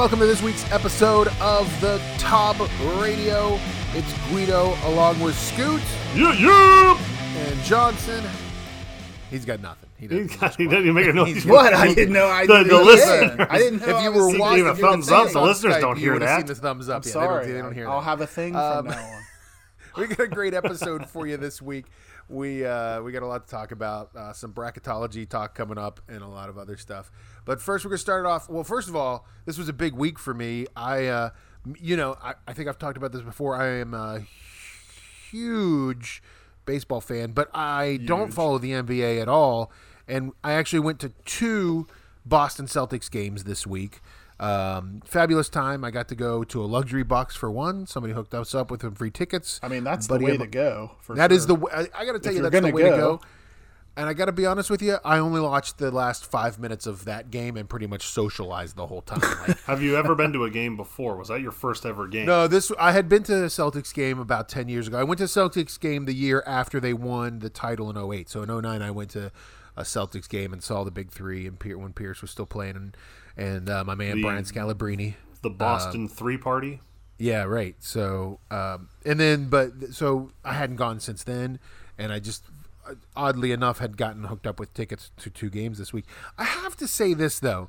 welcome to this week's episode of the Tob Radio. It's Guido along with Scoot Yeah, yeah. and Johnson. He's got nothing. He doesn't. He, got, he even make a noise. He's- What? I didn't know. I The- didn't the know listeners. I didn't know. if you were watching, Give a if you were thumbs up, the listeners don't hear that. Seen the thumbs up. I'm yeah, sorry. They don't, they don't hear I'll that. have a thing Um, from now on. we got a great episode for you this week. We uh, we got a lot to talk about. Uh, some bracketology talk coming up, and a lot of other stuff. But first, we're gonna start it off. Well, first of all, this was a big week for me. I, uh, you know, I, I think I've talked about this before. I am a huge baseball fan, but I don't follow the NBA at all. And I actually went to two Boston Celtics games this week. Um, fabulous time. I got to go to a luxury box for one. Somebody hooked us up with some free tickets. I mean, that's Buddy, the way to go. For That sure. is the. w- I, I got to tell If you, that's the way to go. And I got to be honest with you, I only watched the last five minutes of that game and pretty much socialized the whole time. Like, Have you ever been to a game before? Was that your first ever game? no, this I had been to a Celtics game about ten years ago. I went to a Celtics game the year after they won the title in 08. So in 09, I went to a Celtics game and saw the big three and Pier- when Pierce was still playing and and uh, my man The- Brian Scalabrine. The Boston Three Party. Yeah, right. So, um, and then, but so I hadn't gone since then, and I just oddly enough had gotten hooked up with tickets to two games this week. I have to say this though,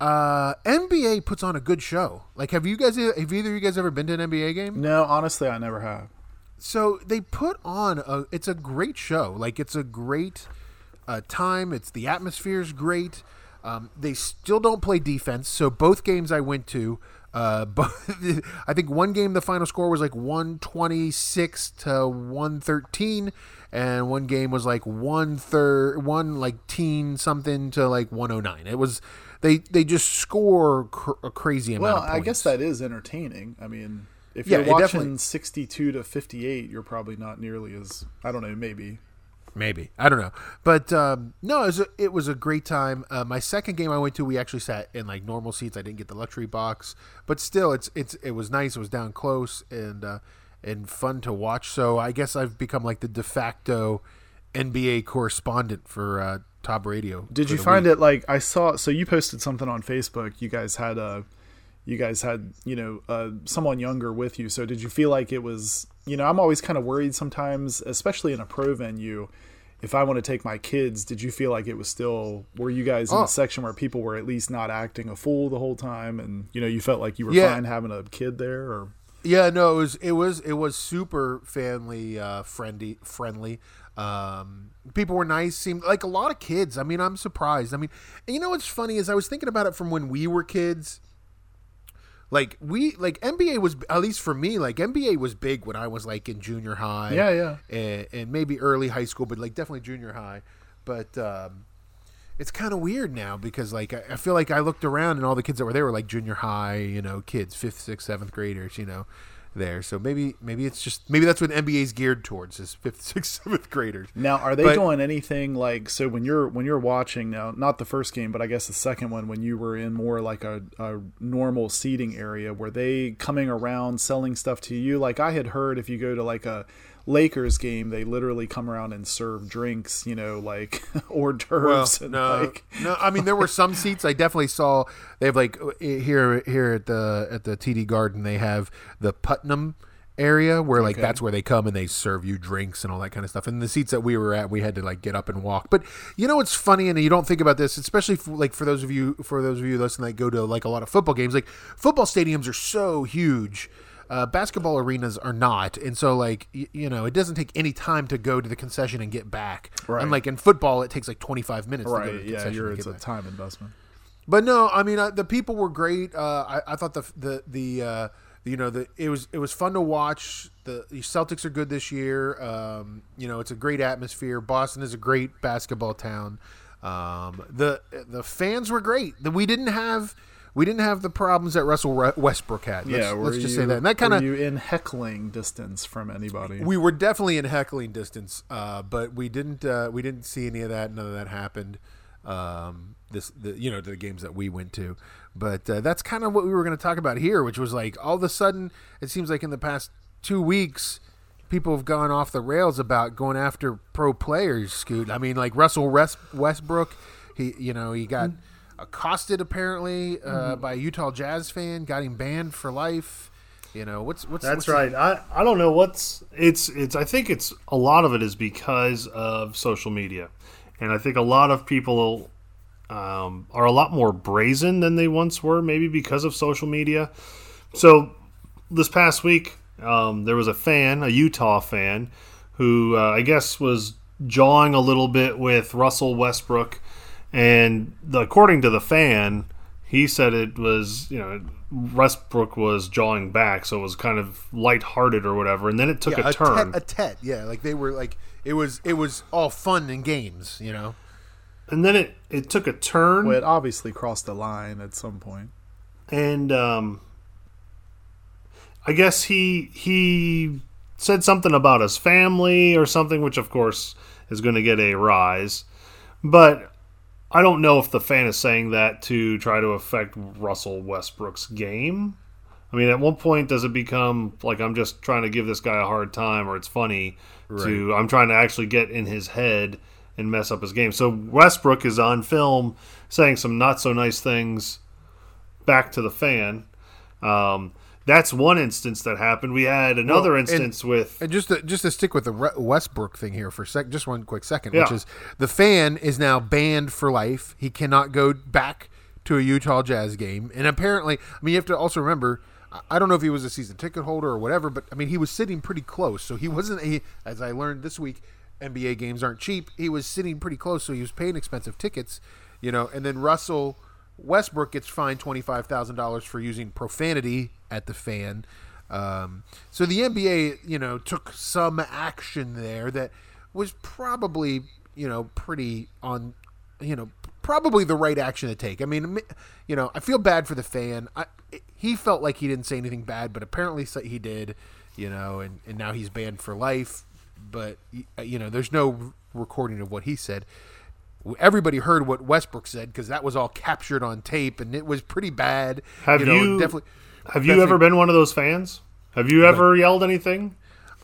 uh, NBA puts on a good show. Like, have you guys, have either of you guys ever been to an NBA game? No, honestly, I never have. So they put on a. It's a great show. Like, it's a great uh, time. It's the atmosphere's great. Um, they still don't play defense. So both games I went to, uh, both, I think one game the final score was like one twenty six to one thirteen, and one game was like one third one like teen something to like one oh nine. It was they they just score cr- a crazy amount. Well, I guess that is entertaining. I mean, if you're definitely- watching 62 to 58, you're probably not nearly as I don't know, maybe. Maybe I don't know, but um, no, it was a, it was a great time. Uh, my second game I went to, we actually sat in like normal seats. I didn't get the luxury box, but still, it's it's it was nice. It was down close and uh, and fun to watch. So I guess I've become like the de facto NBA correspondent for uh, Tob Radio. Did you find week. it like I saw? So you posted something on Facebook. You guys had a, you guys had you know uh, someone younger with you. So did you feel like it was? You know, I'm always kind of worried sometimes, especially in a pro venue. If I want to take my kids, did you feel like it was still? Were you guys in Oh. a section where people were at least not acting a fool the whole time, and you know you felt like you were Yeah. fine having a kid there? Or Yeah, no, it was it was it was super family uh, friendly friendly. Um, people were nice. Seemed like a lot of kids. I mean, I'm surprised. I mean, and you know what's funny is I was thinking about it from when we were kids. Like we like NBA was at least for me like NBA was big when I was like in junior high. Yeah, yeah. and, and maybe early high school, but like definitely junior high. But um, it's kind of weird now because like I, I feel like I looked around and all the kids that were there were like junior high, you know, kids, fifth, sixth, seventh graders, you know, there. So maybe maybe it's just maybe that's what NBA's geared towards is fifth, sixth, seventh graders. Now, are they But- doing anything like so when you're when you're watching now? Not the first game, but I guess the second one when you were in more like a, a normal seating area. Were they coming around selling stuff to you? Like I had heard, if you go to like a Lakers game, they literally come around and serve drinks. You know, like hors d'oeuvres. and no, like, no. I mean, there were some seats I definitely saw. They have like here here at the at the TD Garden. They have the Putnam area where like Okay. that's where they come and they serve you drinks and all that kind of stuff. And the seats that we were at, we had to like get up and walk. But you know what's funny, and you don't think about this, especially for, like for those of you for those of you listening that go to like a lot of football games. Like football stadiums are so huge. Uh, basketball arenas are not, and so like y- you know, it doesn't take any time to go to the concession and get back. Right. And like in football, it takes like twenty five minutes. to go to right? the Yeah, you're, it's a back. time investment. But no, I mean uh, the people were great. Uh, I, I thought the the the uh, you know the it was it was fun to watch. The, the Celtics are good this year. Um, you know it's a great atmosphere. Boston is a great basketball town. Um, the the fans were great. We didn't have we didn't have the problems that Russell Re- Westbrook had. Let's, yeah, let's just you, say that. And that kind of you in heckling distance from anybody. we were definitely in heckling distance, uh, but we didn't uh, we didn't see any of that. None of that happened. Um, this the you know the games that we went to, but uh, that's kind of what we were going to talk about here, which was like all of a sudden it seems like in the past two weeks people have gone off the rails about going after pro players. Scoot, I mean like Russell West, Westbrook, he you know he got. Accosted apparently uh, Mm-hmm. by a Utah Jazz fan, got him banned for life. You know what's what's That's what's right. I, I don't know what's it's it's I think it's a lot of it is because of social media, and I think a lot of people um, are a lot more brazen than they once were, maybe because of social media. So this past week, um, there was a fan, a Utah fan, who uh, I guess was jawing a little bit with Russell Westbrook, and the, according to the fan, he said it was you know Westbrook was jawing back, so it was kind of lighthearted or whatever, and then it took yeah, a turn, Tet, a tet, yeah, like they were like it was it was all fun and games, you know. and then it it took a turn, Well, it obviously crossed the line at some point. and um, I guess he he said something about his family or something, which of course is going to get a rise. But I don't know if the fan is saying that to try to affect Russell Westbrook's game. I mean, at one point, does it become like I'm just trying to give this guy a hard time, or it's funny to I'm trying to actually get in his head and mess up his game? So Westbrook is on film saying some not so nice things back to the fan. Um, that's one instance that happened. We had another Well, and- instance with And just to, just to stick with the Westbrook thing here for a sec, just one quick second, which is the fan is now banned for life. He cannot go back to a Utah Jazz game, and apparently, I mean, you have to also remember. I- I don't know if he was a season ticket holder or whatever, but I mean, he was sitting pretty close, so he wasn't a. As I learned this week, NBA games aren't cheap. He was sitting pretty close, so he was paying expensive tickets, you know. And then Russell Westbrook gets fined twenty five thousand dollars for using profanity at the fan. Um, so the NBA, you know, took some action there that was probably, you know, pretty on, you know, probably the right action to take. I mean, you know, I feel bad for the fan. I, he felt like he didn't say anything bad, but apparently he did, you know, and, and now he's banned for life. But, you know, there's no recording of what he said everybody heard what Westbrook said because that was all captured on tape and it was pretty bad. Have know, you, definitely? have you definitely- ever been one of those fans? Have you ever yelled anything?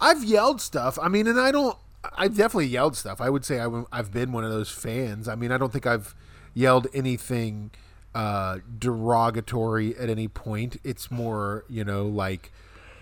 I've yelled stuff. I mean, and I don't. I've definitely yelled stuff. I would say I, have been one of those fans. I mean, I don't think I've yelled anything uh, derogatory at any point. It's more, you know, like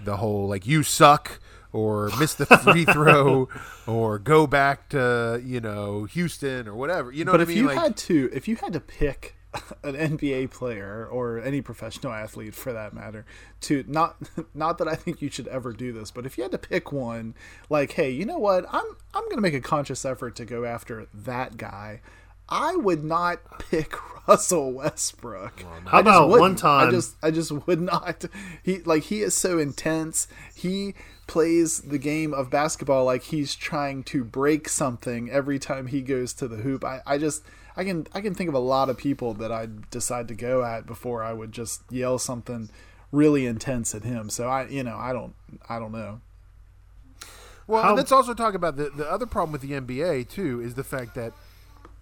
the whole like you suck or miss the free throw or go back to you know Houston or whatever. You know But what if I mean? you like, had to, if you had to pick an NBA player or any professional athlete for that matter, to not not that I think you should ever do this, but if you had to pick one, like, hey, you know what, I'm I'm gonna make a conscious effort to go after that guy. I would not pick Russell Westbrook. How I just about one time- I just I just would not. He like he is so intense. He plays the game of basketball like he's trying to break something every time he goes to the hoop. I, I just I can I can think of a lot of people that I'd decide to go at before I would just yell something really intense at him. So I you know, I don't I don't know. Well, How- let's also talk about the the other problem with the NBA too is the fact that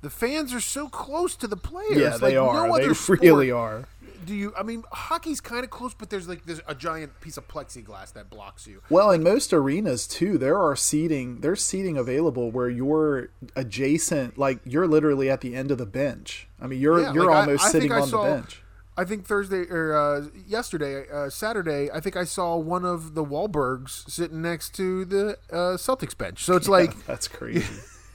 the fans are so close to the players. Yeah, they are. No they other sport really are. Do you? I mean, hockey's kind of close, but there's like there's a giant piece of plexiglass that blocks you. Well, in most arenas too, there are seating. There's seating available where you're adjacent, like you're literally at the end of the bench. I mean, you're Yeah, you're like, almost I think sitting on saw- the bench. I think Thursday or uh, yesterday, uh, Saturday, I think I saw one of the Wahlbergs sitting next to the uh, Celtics bench. So it's like That's crazy.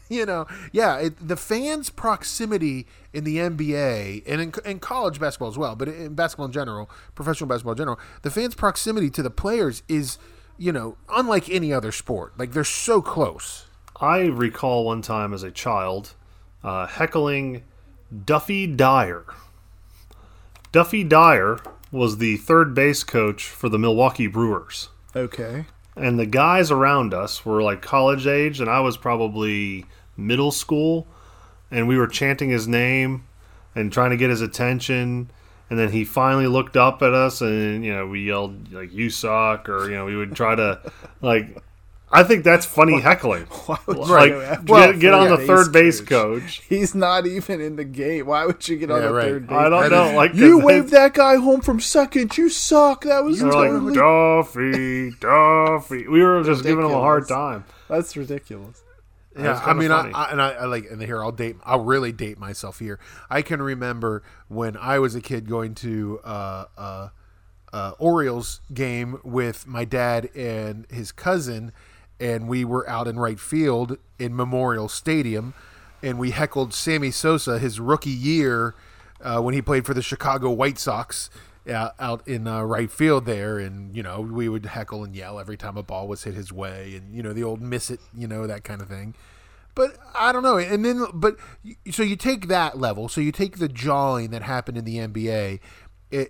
you know, yeah, it, the fans' proximity in the NBA and in, in college basketball as well, but in basketball in general, professional basketball in general, the fans' proximity to the players is, you know, unlike any other sport. Like they're so close. I recall one time as a child uh, heckling Duffy Dyer. Duffy Dyer was the third base coach for the Milwaukee Brewers. okay. And the guys around us were like college age, and I was probably middle school. And we were chanting his name and trying to get his attention. And then he finally looked up at us, and you know we yelled like "You suck," or you know we would try to like. I think that's funny heckling. Why would you Like go get, a get on the third base coach? coach. He's not even in the game. Why would you get on the right. third base? I don't know. Like you waved that guy home from second. You suck. That was totally. like Duffy, Duffy. We were just giving him a hard time. That's ridiculous. Yeah, I mean, I. I, and I, I like, and here I'll date, I'll really date myself here. I can remember when I was a kid going to uh, uh, uh, Orioles game with my dad and his cousin, and we were out in right field in Memorial Stadium, and we heckled Sammy Sosa his rookie year uh, when he played for the Chicago White Sox. Out in uh, right field there, and you know we would heckle and yell every time a ball was hit his way, and you know the old miss it, you know that kind of thing. But I don't know. And then, but so you take that level. So you take the jawing that happened in the NBA,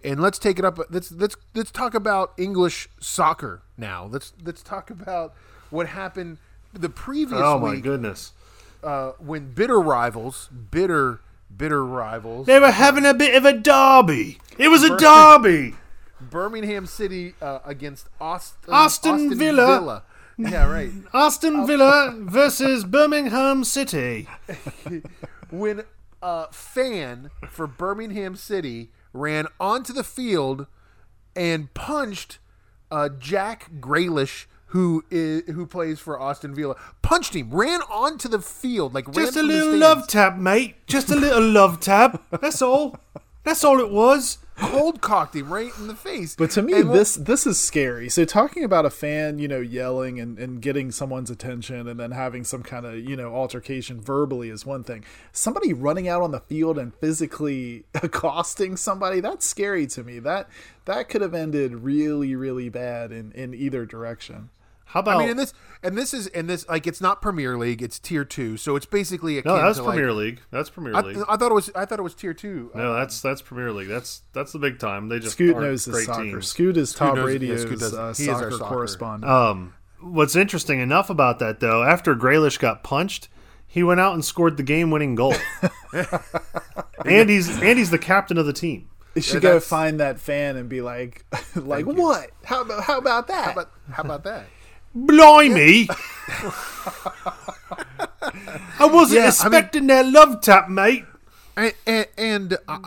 and let's take it up. Let's let's let's talk about English soccer now. Let's let's talk about what happened the previous oh my week goodness. uh, when bitter rivals, bitter bitter rivals, They were having a bit of a derby. It was a derby. Birmingham City uh, against Austin, Aston Villa. Yeah, right. Austin Villa versus Birmingham City. when a fan for Birmingham City ran onto the field and punched uh, Jack Grealish, who is who plays for Austin Villa, punched him, ran onto the field like ran Just a little love tap, mate. Just a little love tap. That's all. That's all it was. cold cocked him right in the face. But to me, And what- this this is scary. So talking about a fan, you know, yelling and, and getting someone's attention and then having some kind of, you know, altercation verbally is one thing. Somebody running out on the field and physically accosting somebody, that's scary to me. That that could have ended really, really bad in, in either direction. How about I mean, and this and this is and this like it's not Premier League, it's Tier Two, so it's basically akin no? That's to Premier like, League. That's Premier League. I thought it was I thought it was Tier Two. no, that's that's Premier League. That's that's the big time. They just Scoot knows his great soccer. teams. Scoot is Top knows- yeah, Scoot does- uh, he is our soccer, soccer. correspondent. Um, what's interesting enough about that though, after Grealish got punched, he went out and scored the game-winning goal. and he's and he's the captain of the team. you should Yeah, go find that fan and be like, like what? How about how about that? How about how about that? Blimey! I wasn't Yeah, I mean- expecting that love tap, mate. And, and, and uh,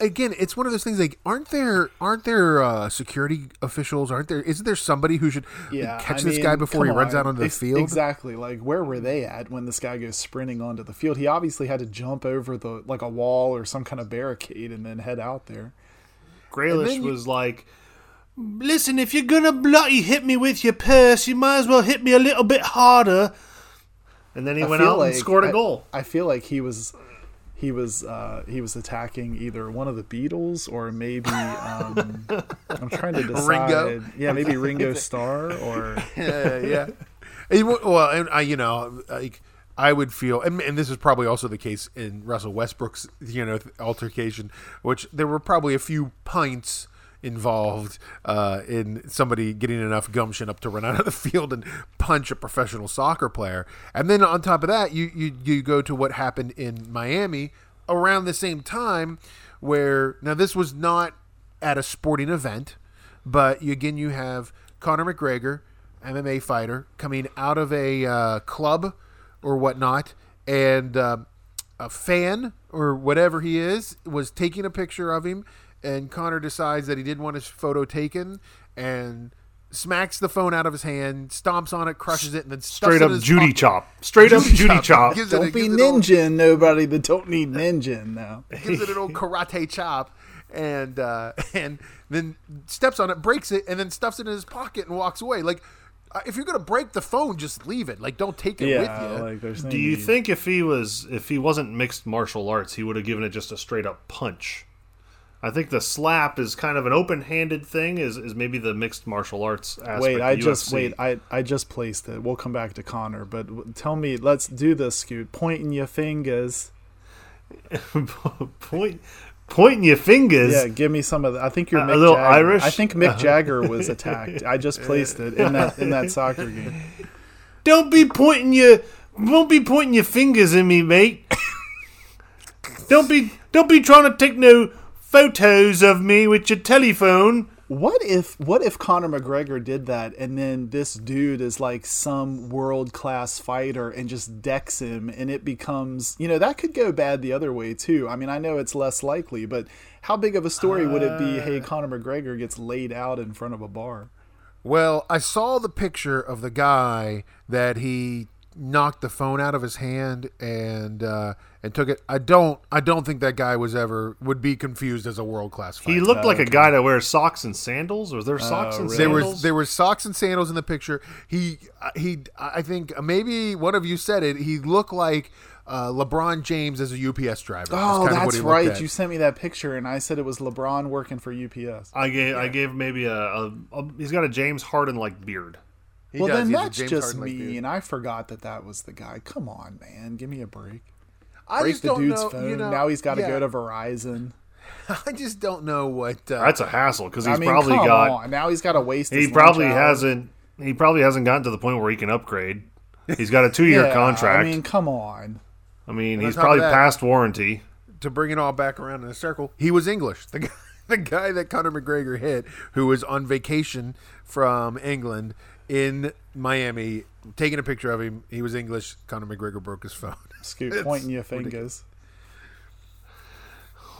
again, it's one of those things. Like, aren't there aren't there uh, security officials? Aren't there? Isn't there somebody who should yeah, catch I this mean, guy before he come runs on. out onto the Ex- field? Exactly. Like, where were they at when this guy goes sprinting onto the field? He obviously had to jump over the like a wall or some kind of barricade and then head out there. Grealish then you- was like, "Listen, if you're gonna bloody hit me with your purse, you might as well hit me a little bit harder." And then he I went out like- and scored a I- goal. I feel like he was. He was uh, he was attacking either one of the Beatles or maybe um, I'm trying to decide. Ringo? Yeah, maybe Ringo Starr or yeah, yeah. And, well, and I, you know, like I would feel, and, and this is probably also the case in Russell Westbrook's, you know, altercation, which there were probably a few pints involved uh, in somebody getting enough gumption up to run out of the field and punch a professional soccer player. And then on top of that, you you, you go to what happened in Miami around the same time, where now this was not at a sporting event, but you, again you have Conor McGregor, MMA fighter, coming out of a uh, club or whatnot, and um a fan or whatever he is was taking a picture of him, and Conor decides that he didn't want his photo taken and smacks the phone out of his hand, stomps on it, crushes it, and then stuffs Straight it up in his Judy pocket. chop. Straight up Judy chop. Gives it a- don't be gives it all- ninja nobody that don't need ninja now. gives it an old karate chop, and uh, and then steps on it, breaks it, and then stuffs it in his pocket and walks away. Like, uh, if you're gonna break the phone, just leave it. Like, don't take it Yeah, with you. like no Do you need. think if he was if he wasn't mixed martial arts, he would have given it just a straight up punch? I think the slap is kind of an open handed thing. Is is maybe the mixed martial arts aspect? Wait, I just UFC. wait. I I just placed it. We'll come back to Conor, but tell me. Let's do this, Scoot. Pointing your fingers. point pointing your fingers. Yeah, give me some of the. I think you're A- a little Jagger. Irish? I think Mick uh-huh. Jagger was attacked. I just placed it in that in that soccer game. Don't be pointing your don't be pointing your fingers at me, mate. don't be don't be trying to take no photos of me with your telephone. What if what if Conor McGregor did that and then this dude is like some world class fighter and just decks him and it becomes you know that could go bad the other way too. I mean I know it's less likely, but how big of a story would it be? Hey, uh, Conor McGregor gets laid out in front of a bar. Well, I saw the picture of the guy that he knocked the phone out of his hand and uh, and took it. I don't I don't think that guy was ever would be confused as a world class. He looked like a guy that wears socks and sandals. Was there socks and really? there sandals? was there were socks and sandals in the picture. He uh, he I think maybe one of you said it. He looked like uh, LeBron James as a UPS driver. Oh, kind of what that's right. at. You sent me that picture, and I said it was LeBron working for UPS. I gave I gave maybe a, a, a he's got a James Harden like beard. He well, does. then He has a that's just Harden-like beard. mean. I forgot that that was the guy. Come on, man, give me a break. I Break just the don't dude's know, phone. You know, now he's got to yeah. go to Verizon. I just don't know what. Uh, That's a hassle because he's I mean, probably come got on. Now he's got to waste. he his probably lunch hour. hasn't he probably hasn't gotten to the point where he can upgrade. He's got a two year Yeah, contract. I mean, come on. I mean, on he's top of probably that- past warranty. to bring it all back around in a circle, he was English. The guy, the guy that Conor McGregor hit, who was on vacation from England in Miami, taking a picture of him. He was English. Conor McGregor broke his phone. Scoot It's pointing your fingers.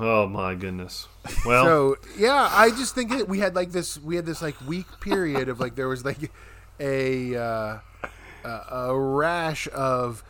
Oh my goodness. Well, So yeah, I just think it, we had like this. We had this like week period of like there was like a uh, a, a rash of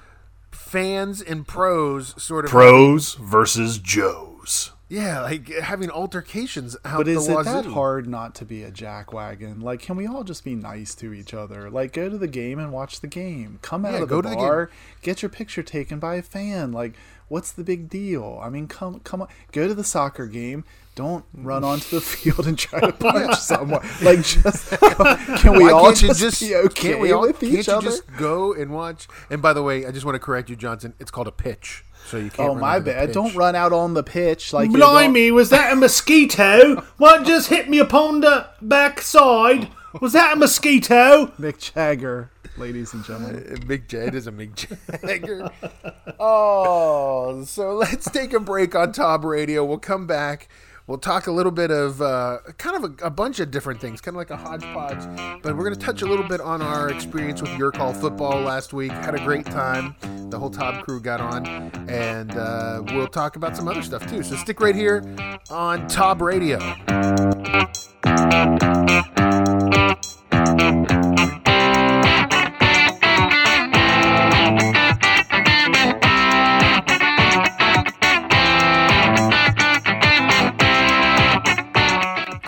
fans and pros sort of pros versus Joes. Yeah, like uh, having altercations out But the is it that hard not to be a jackwagon? Like, can we all just be nice to each other? Like, go to the game and watch the game. Come out Yeah, of go the to the bar, get your picture taken by a fan. Like, what's the big deal? I mean, come come on, go to the soccer game. Don't run onto the field and try to punch someone. Like, just can we Why all you just, be okay can't we all, with can't you other? just go and watch? And by the way, I just want to correct you, Johnson. It's called a pitch, so you can't. Oh my bad! Don't run out on the pitch like Blimey, was that a mosquito? what just hit me upon the backside? Was that a mosquito? Mick Jagger, ladies and gentlemen. Uh, Mick Jagger is a Mick Jagger. oh, so let's take a break on Tob Radio. We'll come back. We'll talk a little bit of uh, kind of a, a bunch of different things, kind of like a hodgepodge. But we're going to touch a little bit on our experience with Your Call football last week. Had a great time. The whole Tob crew got on, and uh, we'll talk about some other stuff too. So stick right here on Tob Radio.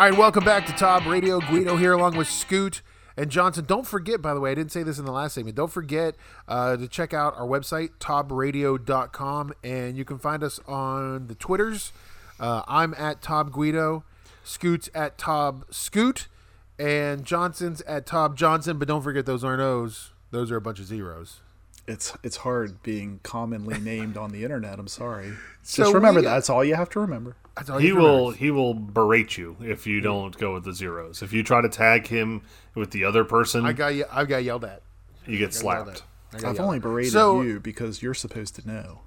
All right, welcome back to Tob Radio. Guido here along with Scoot and Johnson. Don't forget, by the way, I didn't say this in the last segment. Don't forget uh, to check out our website, tobradio.com, and you can find us on the Twitters. Uh, I'm at Tob Guido, Scoot's at Tob Scoot, and Johnson's at Tob Johnson. But don't forget, those aren't O's. Those are a bunch of zeros. It's it's hard being commonly named on the internet. I'm sorry. So Just remember. That's all you have to remember. That's He you remember. will he will berate you if you don't go with the zeros. If you try to tag him with the other person, I got ye- I got yelled at. you get slapped. I got I've only berated So- you because you're supposed to know.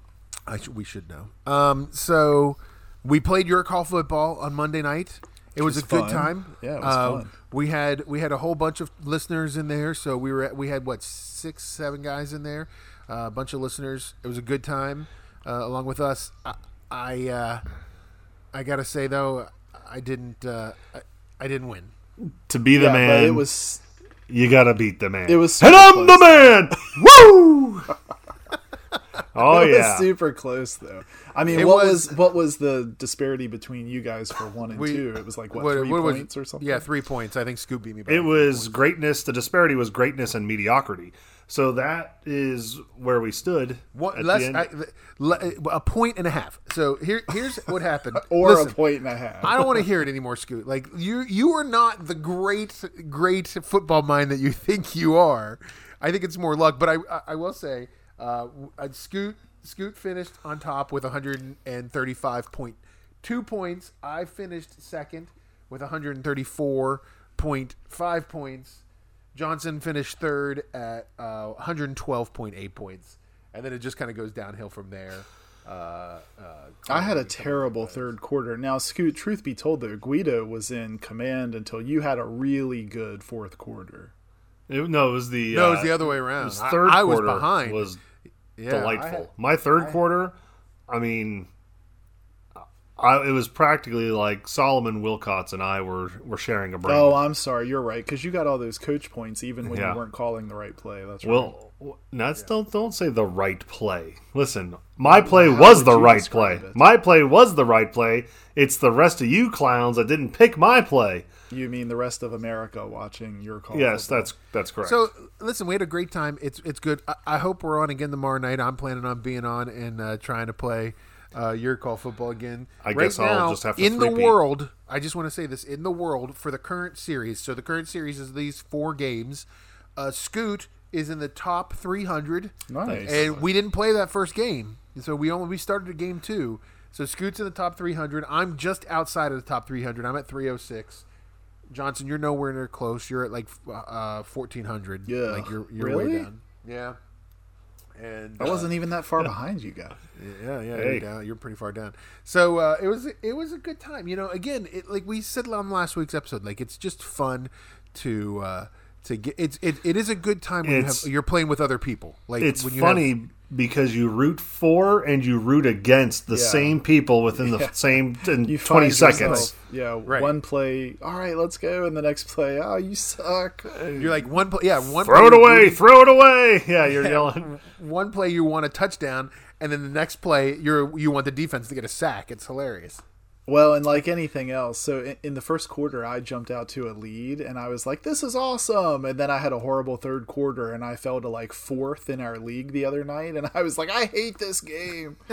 I sh- we should know. Um, so we played your call football on Monday night. It was, was a good time. Yeah, it was Uh, fun. We had we had a whole bunch of listeners in there. So we were at, we had what six seven guys in there, uh, a bunch of listeners. It was a good time uh, along with us. I I, uh, I gotta say though, I didn't uh, I, I didn't win. To be the yeah, man, it was you gotta beat the man. It was and super I'm the man. Woo! oh it was yeah, super close though. I mean, It what was- was, what was the disparity between you guys for one and We- two? It was like what, What- three what was- points or something? Yeah, three points. I think Scoot beat me. By it was points. greatness. The disparity was greatness and mediocrity. So that is where we stood. One, at less, the end. I, le, a point and a half. So here, here's what happened. or Listen, a point and a half. I don't want to hear it anymore, Scoot. Like you, you are not the great, great football mind that you think you are. I think it's more luck. But I, I, I will say, uh, uh, Scoot, Scoot finished on top with 135.2 points. I finished second with 134.5 points. Johnson finished third at uh, 112.8 points, and then it just kind of goes downhill from there. Uh, uh, I had a terrible third quarter. Now, Scoot, truth be told, though, Guido was in command until you had a really good fourth quarter. It- no, it was the No, it uh, was the other way it around. was I- third I, was quarter behind. Was Yeah, delightful. Had- My third quarter, I mean, I, it was practically like Solomon Wilcots and I were were sharing a brain. Oh, I'm sorry. You're right because you got all those coach points even when Yeah. you weren't calling the right play. That's right. Well, No, it's, don't don't say the right play. Listen, my play was the right play. it? My play was the right play. It's the rest of you clowns that didn't pick my play. You mean the rest of America watching your call? Yes, football. that's that's correct. So listen, we had a great time. It's it's good. I, I hope we're on again tomorrow night. I'm planning on being on and uh, trying to play uh, your call football again. I right guess I'll just have to in the three-peat. world. I just want to say this in the world for the current series. So the current series is these four games. Uh, Scoot is in the top 300. Nice. And we didn't play that first game, so we only we started at game two. So Scoot's in the top 300. I'm just outside of the top 300. I'm at 306. Johnson, you're nowhere near close. You're at like uh, 1400. Yeah. like you're you're way Really? down. Yeah. And I wasn't even that far behind you guys. yeah, yeah, Hey. you're down. You're pretty far down. So uh, it was it was a good time. You know, again, it, like we said on last week's episode, like it's just fun to uh, to get. It's it, it is a good time when you have, you're playing with other people. Like it's when you funny have- because you root for and you root against the Yeah. same people within the Yeah. same in You 20 seconds. yourself, yeah, Right. one play. All right, let's go. And the next play, oh, you suck. you're like one play, yeah, one Throw it play you're away! rooting- Throw it away! Yeah, you're yelling. One play you want a touchdown, and then the next play you're you want the defense to get a sack. It's hilarious. Well, and like anything else, so in, in the first quarter, I jumped out to a lead, and I was like, "This is awesome!" And then I had a horrible third quarter, and I fell to like fourth in our league the other night, and I was like, "I hate this game."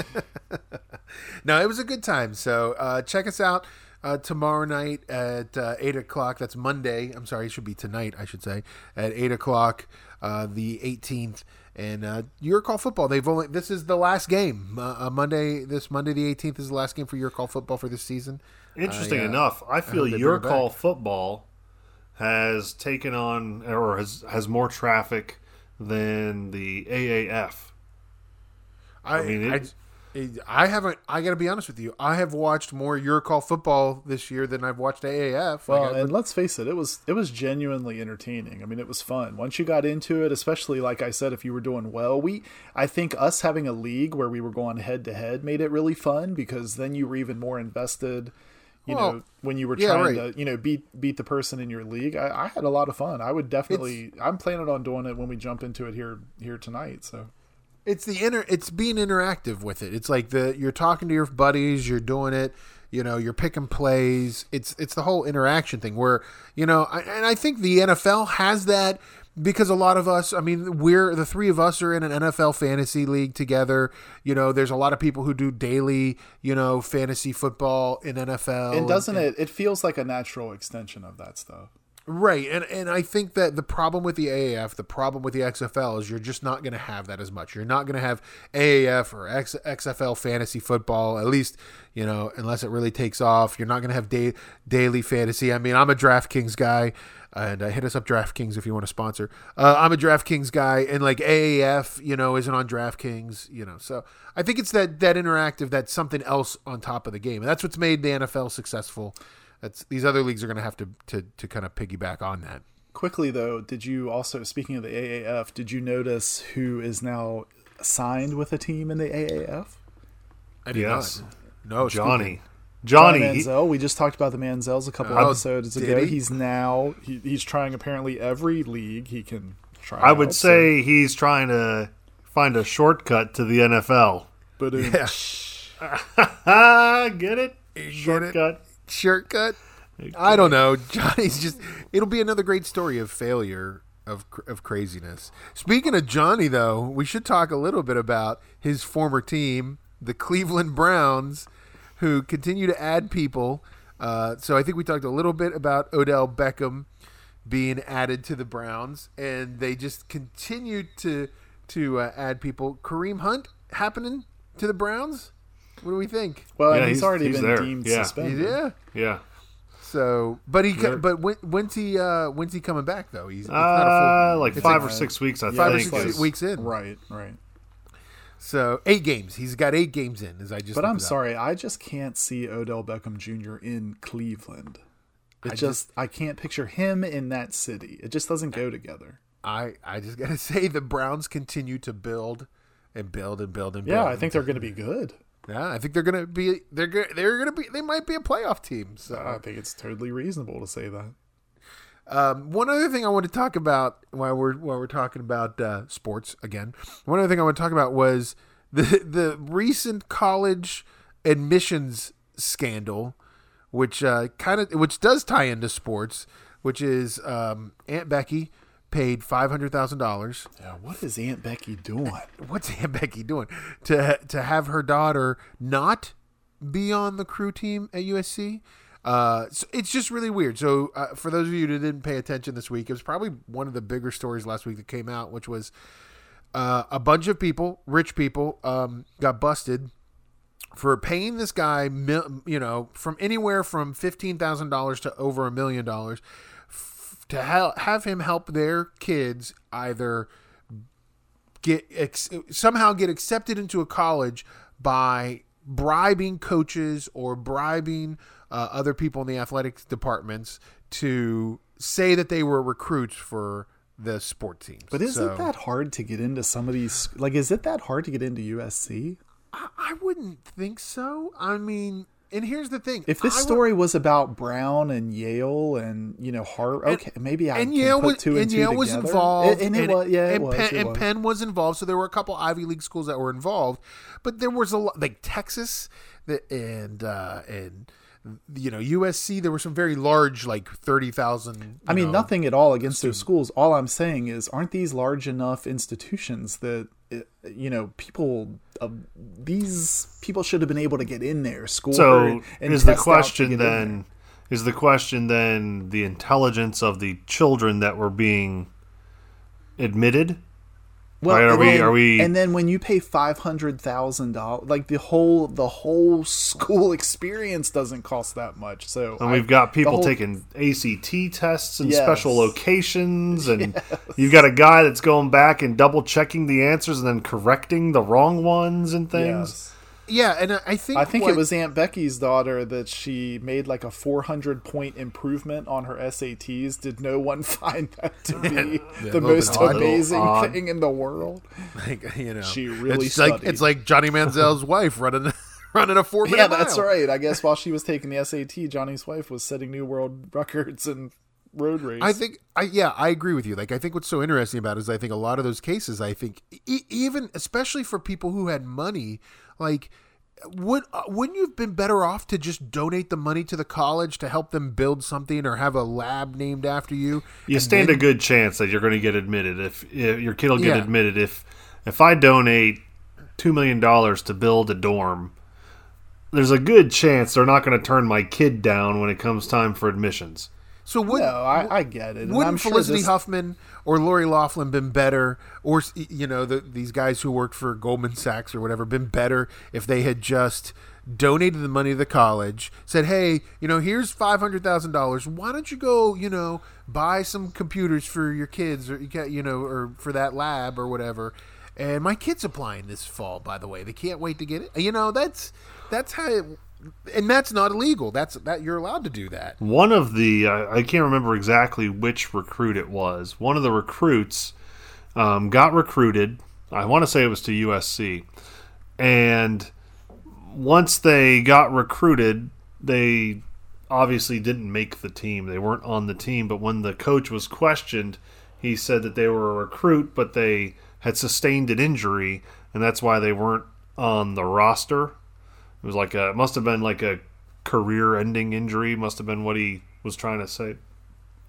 No, it was a good time. So uh, check us out uh, tomorrow night at uh, eight o'clock. That's Monday. I'm sorry, it should be tonight. I should say at eight o'clock, uh, the 18th. And uh, your call football. They've only this is the last game. Uh, uh, Monday, this Monday the 18th is the last game for your call football for this season. Interesting I, uh, enough, I feel they your call back. football has taken on or has has more traffic than the AAF. I mean, I, it- I haven't. I got to be honest with you. I have watched more your call football this year than I've watched AAF. Well, Like, I- and let's face it, it was it was genuinely entertaining. I mean, it was fun once you got into it. Especially like I said, if you were doing well, we I think us having a league where we were going head to head made it really fun because then you were even more invested. You Well, know, when you were yeah, trying right. to you know beat beat the person in your league, I, I had a lot of fun. I would definitely. I'm planning on doing it when we jump into it here here tonight. So It's the inner. It's being interactive with it. It's like the you're talking to your buddies. You're doing it. You know, you're picking plays. It's it's the whole interaction thing where you know, I, and I think the NFL has that because a lot of us. I mean, we're the three of us are in an NFL fantasy league together. You know, there's a lot of people who do daily, you know, fantasy football in NFL. and doesn't it? It feels like a natural extension of that stuff. Right, and and I think that the problem with the AAF, the problem with the XFL is you're just not going to have that as much. You're not going to have AAF or X, XFL fantasy football, at least you know, unless it really takes off. You're not going to have day, daily fantasy. I mean, I'm a DraftKings guy, and uh, hit us up DraftKings if you want to sponsor. Uh, I'm a DraftKings guy, and like AAF, you know, isn't on DraftKings, you know. So I think it's that that interactive, that's something else on top of the game, and that's what's made the NFL successful. That's these other leagues are going to have to to to kind of piggyback on that. Quickly though, did you also speaking of the AAF, did you notice who is now signed with a team in the AAF? I did Yes. not. No, Johnny. Johnny Johnny, he- Manziel. we just talked about the Manziels a couple Oh, episodes ago. he? He's now he, he's trying apparently every league he can try. I would out, say he's trying to find a shortcut to the NFL. but Yeah. Ah, get it? Get it? Shortcut. cut. I don't know. Johnny's just. It'll be another great story of failure of of craziness. Speaking of Johnny, though, we should talk a little bit about his former team, the Cleveland Browns, who continue to add people. Uh, so I think we talked a little bit about Odell Beckham being added to the Browns, and they just continue to to uh, add people. Kareem Hunt happening to the Browns. What do we think? well, Yeah, he's, he's- already he's been there. deemed Yeah. suspended. Yeah. Yeah. So, but he, They're- but when, when's he, uh, when's he coming back though? He's it's not Uh, a full, like it's five a- or six weeks, I five or think. six is- weeks in. Right, right. So eight games. He's got eight games in. As I just. But I'm looked up. sorry, I just can't see Odell Beckham Jr. in Cleveland. It I just, I can't picture him in that city. It just doesn't go together. I I just gotta say the Browns continue to build and build and build and build. Yeah, I think they're going to be good. Yeah, I think they're gonna be. They're go- they're gonna be. They might be a playoff team. So I think it's totally reasonable to say that. Um, one other thing I want to talk about while we're while we're talking about uh, sports again. One other thing I want to talk about was the the recent college admissions scandal, which uh, kind of which does tie into sports, which is um, Aunt Becky paid five hundred thousand dollars. Yeah, what is Aunt Becky doing? What's Aunt Becky doing to to have her daughter not be on the crew team at USC? Uh, so it's just really weird. So uh, for those of you who didn't pay attention this week, it was probably one of the bigger stories last week that came out, which was uh, a bunch of people, rich people, um, got busted for paying this guy, you know, from anywhere from fifteen thousand dollars to over a million dollars to ha- have him help their kids either get ex- somehow get accepted into a college by bribing coaches or bribing uh, other people in the athletics departments to say that they were recruits for the sport teams. But isn't So- that hard to get into some of these? Like, is it that hard to get into USC? I, I wouldn't think so. I mean, and here's the thing: If this I would- story was about Brown and Yale and you know Harvard, okay, maybe I and can Yale put was two and, and two Yale was together. involved, and, and it was yeah, it and was, Penn, it and was. Penn was involved. So there were a couple Ivy League schools that were involved, but there was a lot like Texas, and uh, and you know USC. There were some very large, like thirty thousand. I mean, nothing at all against those schools. All I'm saying is, aren't these large enough institutions that you know people? Uh, these people should have been able to get in there, score. So and is the test out to question get in there. then? Is the question then the intelligence of the children that were being admitted? Well, Right, are we- then- are we- And then when you pay five hundred thousand dollars, like the whole the whole school experience doesn't cost that much. So And I- we've got people whole- taking ACT tests in Yes. special locations, and you've got a guy that's going back and double checking the answers and then correcting the wrong ones and things. Yes. Yeah, and I- I think I think what- it was Aunt Becky's daughter that she made like a 400 point improvement on her SATs. Did no one find that to be the most odd. amazing Odd. thing in the world? like, you know She really it's like it's like Johnny Manziel's wife running running a four minute Yeah, that's mile. right. I guess while she was taking the SAT, Johnny's wife was setting new world records and road race. I think I yeah I agree with you. Like I think what's so interesting about it is I think a lot of those cases I think e- even especially for people who had money like would uh, wouldn't you have been better off to just donate the money to the college to help them build something or have a lab named after you? You stand then- a good chance that you're going to get admitted if, if your kid will get Yeah. admitted if if I donate two million dollars to build a dorm. There's a good chance they're not going to turn my kid down when it comes time for admissions. So would no, I, I get it. Wouldn't sure Felicity this- Huffman or Lori Loughlin been better, or you know the, these guys who worked for Goldman Sachs or whatever, been better if they had just donated the money to the college, said, "Hey, you know, here's five hundred thousand dollars. Why don't you go, you know, buy some computers for your kids, or you you know, or for that lab or whatever." And my kid's applying this fall, by the way. They can't wait to get it. You know, that's that's how, it, and that's not illegal. That's that you're allowed to do that. One of the I I can't remember exactly which recruit it was. One of the recruits um, got recruited. I want to say it was to USC, and once they got recruited, they obviously didn't make the team. They weren't on the team. But when the coach was questioned, he said that they were a recruit, but they had sustained an injury, and that's why they weren't on the roster. It was like a must have been like a career-ending injury. Must have been what he was trying to say.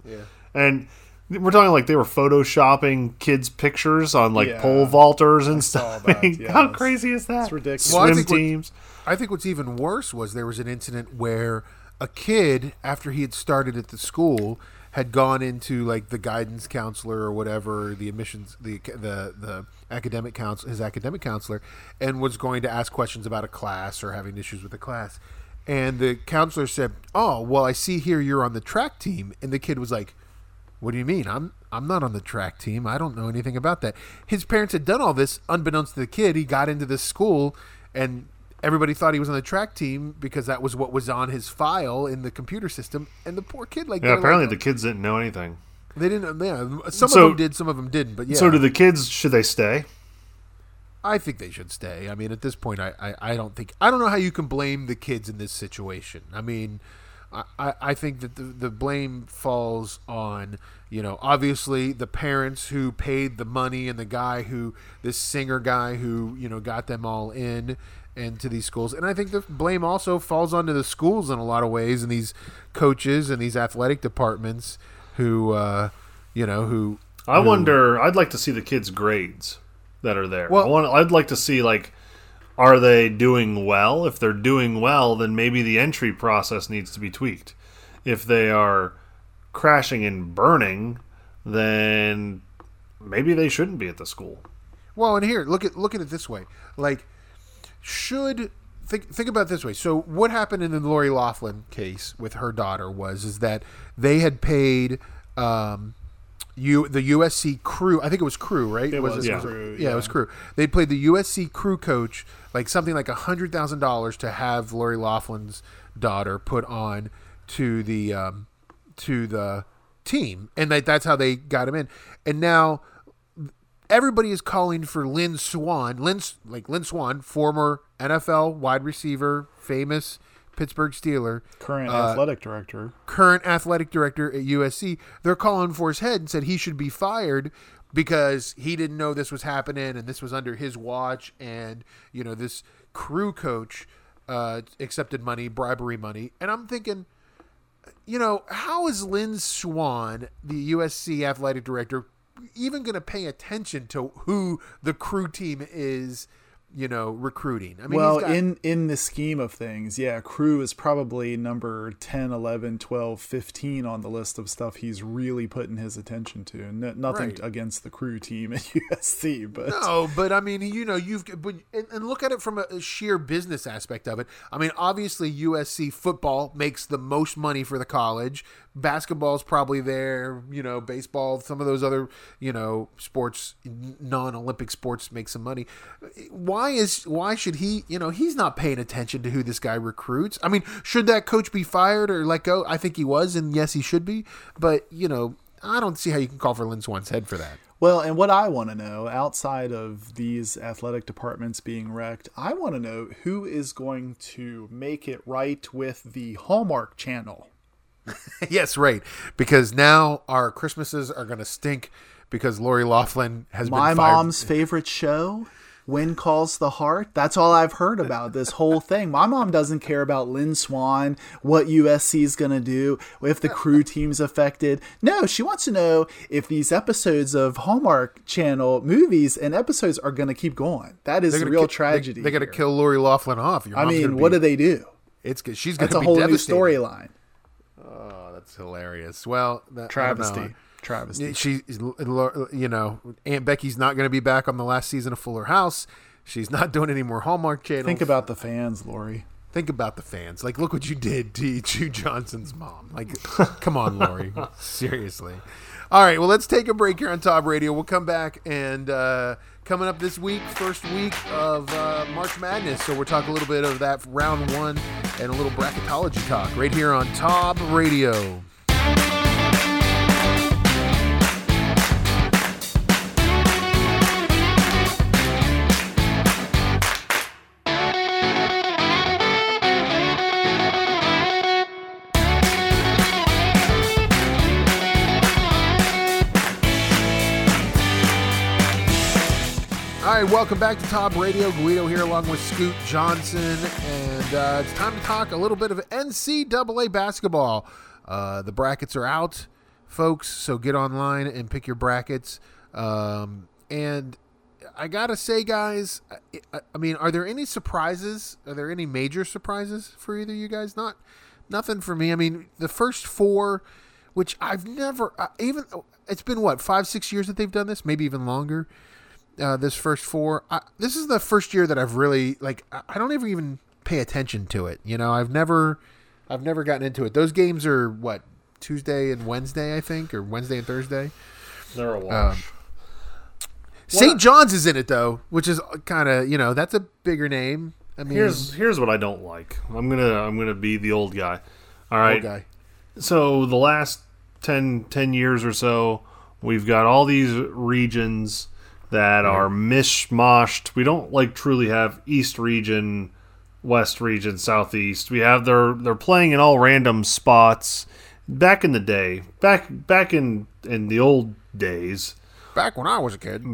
Yeah. And we're talking like they were photoshopping kids' pictures on like Yeah. pole vaulters and saw stuff. that, How crazy is that? It's ridiculous. Well, I Swim think what- teams. I think what's even worse was there was an incident where a kid, after he had started at the school, had gone into like the guidance counselor or whatever, the admissions, the the the academic counsel, his academic counselor, and was going to ask questions about a class or having issues with a class. And the counselor said, "Oh, well, I see here you're on the track team." And the kid was like, "What do you mean? I'm I'm not on the track team. I don't know anything about that." His parents had done all this unbeknownst to the kid. He got into this school and everybody thought he was on the track team because that was what was on his file in the computer system. And the poor kid, like, Yeah, apparently like, the kids didn't know anything. They didn't. Yeah, some So- of them did, some of them didn't. But yeah, So do the kids? Should they stay? I think they should stay. I mean, at this point, I, I, I don't think I don't know how you can blame the kids in this situation. I mean, I, I think that the, the blame falls on you know obviously the parents who paid the money and the guy who this singer guy who you know got them all in into these schools and i think the blame also falls onto the schools in a lot of ways and these coaches and these athletic departments who uh, you know who I wonder. I'd like to see the kids' grades that are there. Well- I want. I'd like to see like, are they doing well? If they're doing well, then maybe the entry process needs to be tweaked. If they are crashing and burning, then maybe they shouldn't be at the school. Well, and here, look at look at it this way. Like, should think think about it this way. So, what happened in the Lori Loughlin case with her daughter was is that they had paid um, you the USC crew. I think it was crew, right? It was yeah. Crew, Yeah, it was crew. They played the USC crew coach like something like a hundred thousand dollars to have Lori Loughlin's daughter put on to the um, to the team, and that, that's how they got him in. And now everybody is calling for Lynn Swann. Lynn, like Lynn Swann, former NFL wide receiver, famous Pittsburgh Steeler, Current Uh, athletic director. current athletic director at USC. They're calling for his head and said he should be fired because he didn't know this was happening and this was under his watch. And you know this crew coach uh, accepted money, bribery money, and I'm thinking. You know, how is Lynn Swann, the USC athletic director, even going to pay attention to who the crew team is, you know, recruiting? I mean, well, he's got- in in the scheme of things, yeah, Crew is probably number 10, 11, 12, 15 on the list of stuff he's really putting his attention to. N- nothing Right. against the Crew team at USC, but No, but I mean, you know, you've but and, and look at it from a, a sheer business aspect of it. I mean, obviously USC football makes the most money for the college. Basketball's probably there. You know, baseball, some of those other you know sports, non-Olympic sports make some money. Why is why should he? You know, he's not paying attention to who this guy recruits. I mean, should that coach be fired or let go? I think he was, and yes, he should be. But you know, I don't see how you can call for Lynn Swann's head for that. Well, and what I want to know outside of these athletic departments being wrecked, I want to know who is going to make it right with the Hallmark channel. yes, right. Because now our Christmases are going to stink because Lori Loughlin has My mom's favorite show, When Calls the Heart. That's all I've heard about this whole thing. My mom doesn't care about Lynn Swann, what USC is going to do, if the crew team's affected. No, she wants to know if these episodes of Hallmark Channel movies and episodes are going to keep going. That is the real ki- tragedy. They, got to kill Lori Loughlin off. Your I mean, gonna what be, do they do? It's. She's going That's to a be whole new storyline. Oh, that's hilarious. Well, that, Travesty. Know. Travesty. She, you know, Aunt Becky's not going to be back on the last season of Fuller House. She's not doing any more Hallmark channels. Think about the fans, Lori. think about the fans. Like, look what you did to Chu Johnson's mom. Like, come on, Lori. Seriously. All right, well, let's take a break here on Tob Radio. We'll come back and uh, coming up this week, first week of uh, March Madness. So we'll talk a little bit of that round one and a little bracketology talk right here on Tob Radio. Right, welcome back to Tob Radio. Guido here along with Scoot Johnson, and uh, it's time to talk a little bit of NCAA basketball. Uh, the brackets are out, folks, so get online and pick your brackets. Um, and I gotta say, guys, I, I mean, are there any surprises? Are there any major surprises for either of you guys? Not, nothing for me. I mean, the first four, which I've never even. It's been what five, six years that they've done this, maybe even longer uh, this first four. I, this is the first year that I've really like. I don't ever even pay attention to it. You know, I've never, I've never gotten into it. Those games are what Tuesday and Wednesday, I think, or Wednesday and Thursday. They're a wash. St. John's is in it though, which is kind of you know that's a bigger name. I mean, here's here's what I don't like. I'm gonna I'm gonna be the old guy. All right. old guy. So the last 10, 10 years or so, we've got all these regions that are mishmashed. We don't like truly have East region, West region, Southeast. We have their they're playing in all random spots. Back in the day, back back in in the old days, Back when I was a kid.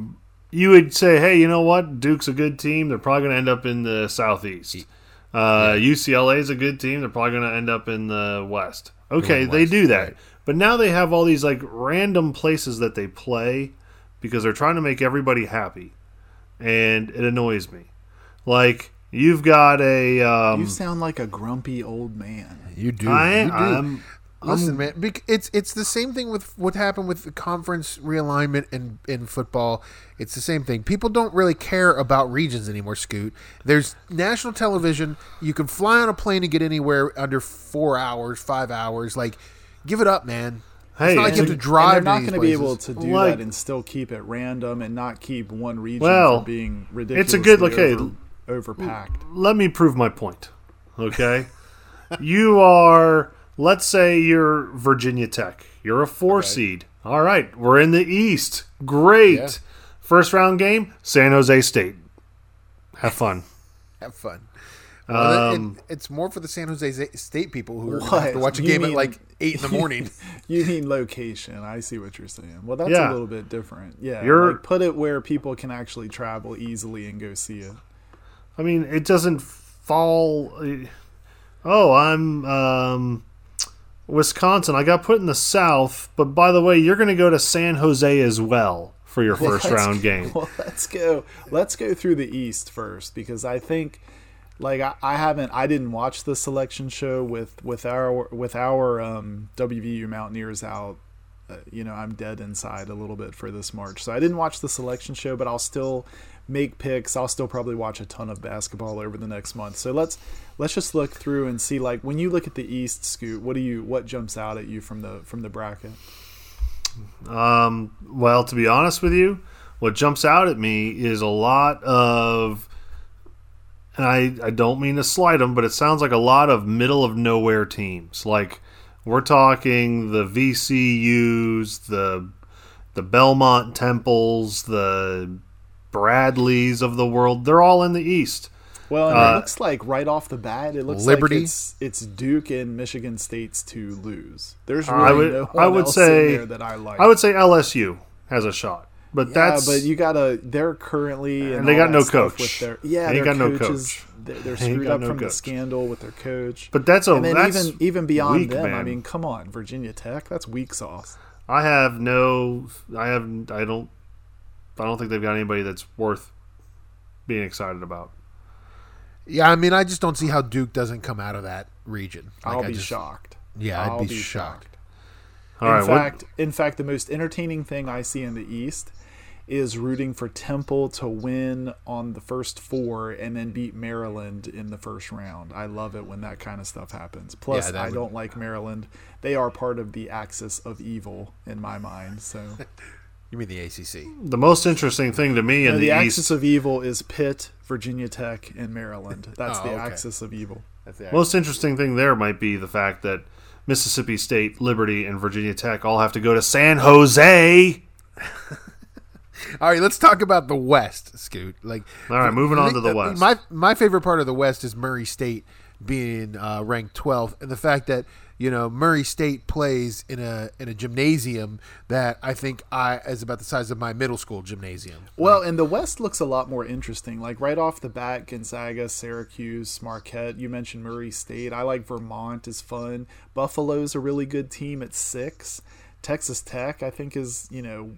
you would say, "Hey, you know what? Duke's a good team. They're probably going to end up in the Southeast. Uh, UCLA is a good team. They're probably going to end up in the West." Okay, they West, do that, right. but now they have all these like random places that they play because they're trying to make everybody happy, and it annoys me. Like you've got a um, You sound like a grumpy old man. You do. I, you do. I'm Listen, man, it's it's the same thing with what happened with the conference realignment in in football. It's the same thing. People don't really care about regions anymore. Scoot, there's national television. You can fly on a plane and get anywhere under four hours, five hours. Like, give it up, man. Hey, it's not like you have and- to drive. and they're not going to be able to do Like- that and still keep it random and not keep one region Well, from being ridiculous. it's a good- okay, over, overpacked. let me prove my point. Okay. you are, let's say you're Virginia Tech. You're a four seed. All right. We're in the East. Great. Yeah. First round game, San Jose State. Have fun. have fun. Well, it- Um, it's more for the San Jose State people who are going to What? have to watch a You game at like eight in the morning. You mean location? I see what you're saying. Well, that's Yeah. a little bit different. Yeah, You're- like put it where people can actually travel easily and go see it. I mean, it doesn't fall. Oh, I'm um, Wisconsin. I got put in the South, but by the way, you're going to go to San Jose as well for your 1st Let's- round game. Well, let's go. Let's go through the East first because I think, like, I, I haven't, I didn't watch the selection show with with our with our um, WVU Mountaineers out. Uh, you know, I'm dead inside a little bit for this March, so I didn't watch the selection show, but I'll still make picks. I'll still probably watch a ton of basketball over the next month. So let's let's just look through and see. Like, when you look at the East, Scoot, what do you what jumps out at you from the from the bracket? Um, well, to be honest with you, what jumps out at me is a lot of, and I, I don't mean to slight them, but it sounds like a lot of middle of nowhere teams. Like we're talking the VCUs, the the Belmont Temples, the Bradleys of the world. They're all in the East. Well, and Uh, it looks like right off the bat, it looks Liberty? like it's it's Duke and Michigan State's to lose. There's I really would- no one I would else say- in there that I like. I would say LSU has a shot, but yeah, that's but you gotta. They're currently And they got no coach. With their, yeah, They their got no coach. They're, they're screwed got up no from the scandal with their coach. but that's a and then that's even even beyond weak, them, I mean, come on, Virginia Tech, that's weak sauce. I have no. I have. I don't. I don't think they've got anybody that's worth being excited about. yeah, I mean, I just don't see how Duke doesn't come out of that region. Like, I'll I be just- shocked. Yeah, I'd I'll be shocked. All in right, what- fact, in fact, the most entertaining thing I see in the East is rooting for Temple to win on the first four and then beat Maryland in the first round. I love it when that kind of stuff happens. Plus, Yeah, I would- don't like Maryland. They are part of the axis of evil in my mind. So You mean the ACC? the most interesting thing to me in No, the, the East. axis of evil is Pitt, Virginia Tech, and Maryland. That's Oh, the okay. axis of evil. That's the most interesting thing there might be the fact that Mississippi State, Liberty, and Virginia Tech all have to go to San Jose. All right, let's talk about the West, Scoot. Like, All right, moving on to the that- West. My my favorite part of the West is Murray State being uh, ranked 12th, and the fact that you know Murray State plays in a in a gymnasium that I think I is about the size of my middle school gymnasium. Well, and the West looks a lot more interesting. Like right off the bat, Gonzaga, Syracuse, Marquette. You mentioned Murray State. I like Vermont is fun. Buffalo's a really good team at six. Texas Tech, I think, is you know,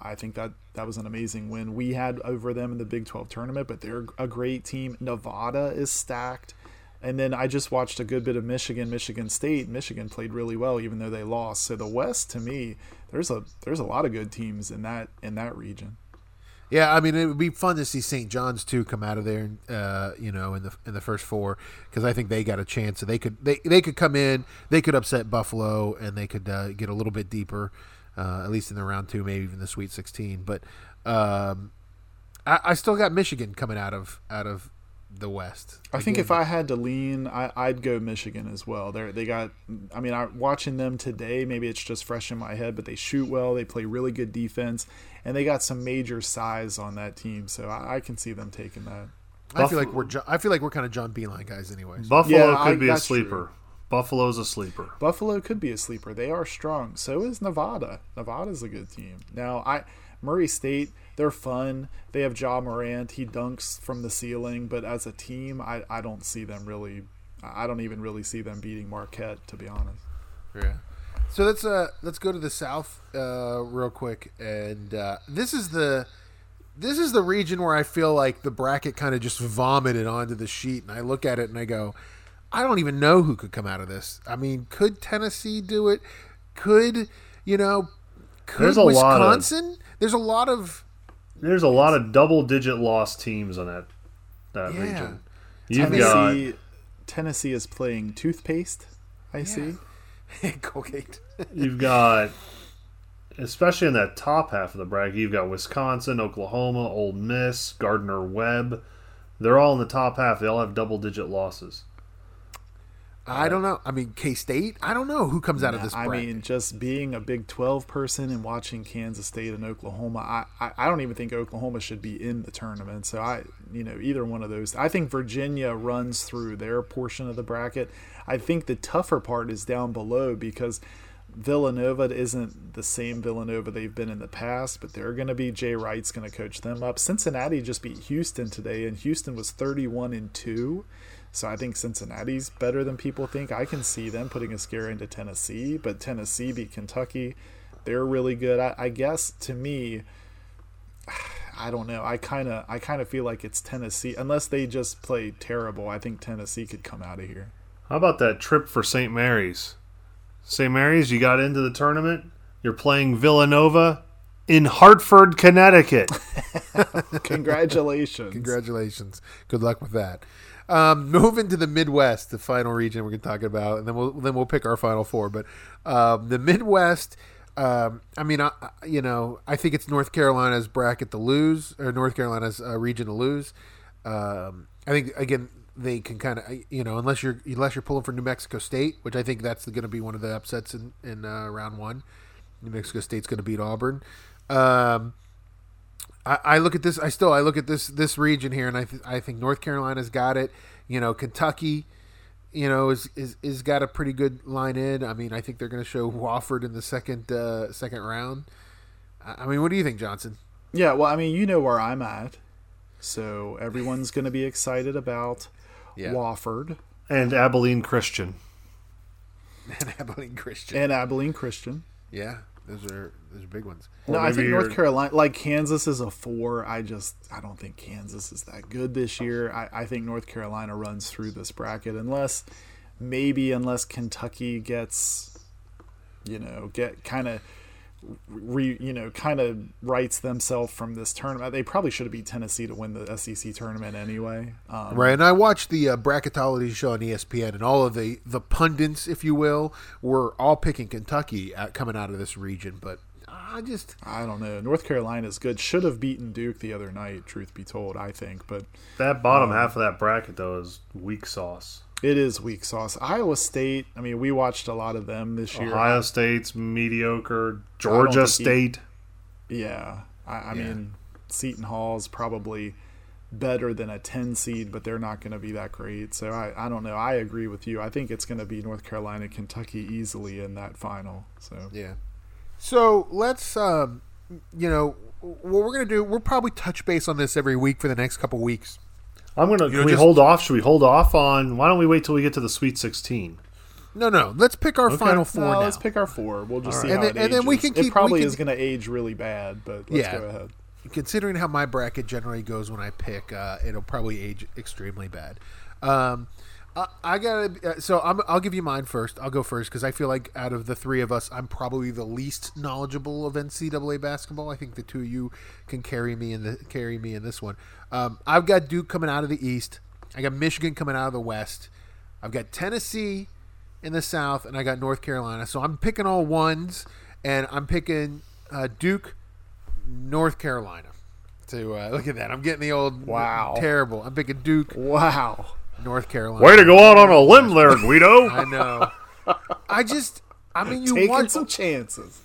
I think that that was an amazing win we had over them in the Big Twelve tournament. But they're a great team. Nevada is stacked. And then I just watched a good bit of Michigan, Michigan State. Michigan played really well, even though they lost. So the West, to me, there's a there's a lot of good teams in that in that region. Yeah, I mean it would be fun to see St. John's too come out of there, uh, you know, in the in the first four because I think they got a chance. They could they they could come in, they could upset Buffalo, and they could uh, get a little bit deeper, uh, at least in the round two, maybe even the Sweet Sixteen. But um, I, I still got Michigan coming out of out of the West. I think if I had to lean, I, I'd go Michigan as well. They they got. I mean, I watching them today. Maybe it's just fresh in my head, but they shoot well. They play really good defense, and they got some major size on that team. So I, I can see them taking that. I feel like we're I feel like we're kind of John Beilein guys, anyways. Buffalo Yeah, I- could be a sleeper. true. Buffalo's a sleeper. Buffalo could be a sleeper. They are strong. So is Nevada. Nevada's a good team. Now, I Murray State, they're fun. They have Ja Morant. He dunks from the ceiling, but as a team, I, I don't see them really. I don't even really see them beating Marquette, to be honest. Yeah. So let's uh let's go to the south uh real quick, and uh, this is the this is the region where I feel like the bracket kind of just vomited onto the sheet, and I look at it and I go, I don't even know who could come out of this. I mean, could Tennessee do it? Could you know? Could There's a lot of- Wisconsin? There's a lot of There's a lot of double-digit loss teams on that that Yeah. region. You've got Tennessee, Tennessee is playing toothpaste. I see. Colgate. you've got especially in that top half of the bracket, you've got Wisconsin, Oklahoma, Ole Miss, Gardner Webb. They're all in the top half. They all have double-digit losses. I don't know. I mean, K State. I don't know who comes out of this. I mean, just being a Big 12 person and watching Kansas State and Oklahoma, I, I, I don't even think Oklahoma should be in the tournament. So I, you know, either one of those. I think Virginia runs through their portion of the bracket. I think the tougher part is down below because Villanova isn't the same Villanova they've been in the past, but they're going to be Jay Wright's going to coach them up. Cincinnati just beat Houston today, and Houston was 31 and two. So I think Cincinnati's better than people think. I can see them putting a scare into Tennessee, but Tennessee beat Kentucky. They're really good. I, I guess to me, I don't know. I kind of I kind of feel like it's Tennessee unless they just play terrible. I think Tennessee could come out of here. How about that trip for St. Mary's? St. Mary's, you got into the tournament. You're playing Villanova in Hartford, Connecticut. Congratulations. Congratulations. Good luck with that. Um, moving to the Midwest, the final region we're going to talk about, and then we'll then we'll pick our final four. But um, the Midwest, um, I mean, I, you know, I think it's North Carolina's bracket to lose, or North Carolina's uh, region to lose. Um, I think again they can kind of, you know, unless you're unless you're pulling for New Mexico State, which I think that's going to be one of the upsets in in uh, round one. New Mexico State's going to beat Auburn. Um, I, I look at this. I still I look at this this region here, and I th- I think North Carolina's got it. You know, Kentucky, you know, is is, is got a pretty good line in. I mean, I think they're going to show Wofford in the second uh, second round. I I mean, what do you think, Johnson? Yeah, well, I mean, you know where I'm at. So everyone's going to be excited about Yeah. Wofford and Abilene Christian. And Abilene Christian. and Abilene Christian. Yeah, those are those are big ones. No, I think North Carolina, like Kansas, is a four. I just, I don't think Kansas is that good this year. I, I think North Carolina runs through this bracket unless, maybe unless Kentucky gets, you know, get kind of, re, you know, kind of writes themselves from this tournament. They probably should have beat Tennessee to win the SEC tournament anyway. Um, Right, and I watched the uh, bracketology show on ESPN, and all of the the pundits, if you will, were all picking Kentucky at, coming out of this region. But I just I don't know. North Carolina is good. Should have beaten Duke the other night, truth be told, I think. But That bottom um, half of that bracket, though, is weak sauce. It is weak sauce. Iowa State. I mean, we watched a lot of them this year. Ohio State's mediocre. Georgia think he- State. Yeah, I, I Yeah. mean, Seton Hall's probably better than a ten seed, but they're not going to be that great. So I, I don't know. I agree with you. I think it's going to be North Carolina, Kentucky easily in that final. So Yeah. So let's, um, you know, what we're gonna do. We'll probably touch base on this every week for the next couple weeks. I'm gonna. know, Can we just- hold off? Should we hold off on? Why don't we wait till we get to the Sweet 16? No, no. Let's pick our final four No, now. let's pick our four. We'll just All see right. how And then- it and then we ages. can keep- It probably can- is going to age really bad, but let's Yeah. go ahead. Considering how my bracket generally goes when I pick, uh, it'll probably age extremely bad. Um, I, I gotta. Uh, so I'm, I'll give you mine first. I'll go first because I feel like out of the three of us, I'm probably the least knowledgeable of NCAA basketball. I think the two of you can carry me in the carry me in this one. Um, I've got Duke coming out of the East. I got Michigan coming out of the West. I've got Tennessee in the South, and I got North Carolina. So I'm picking all ones, and I'm picking uh, Duke, North Carolina. To uh, look at that, I'm getting the old Wow. terrible. I'm picking Duke, Wow. North Carolina. Way to go out on a limb there, Guido. I know. I just, I mean, you Taking watch some chances.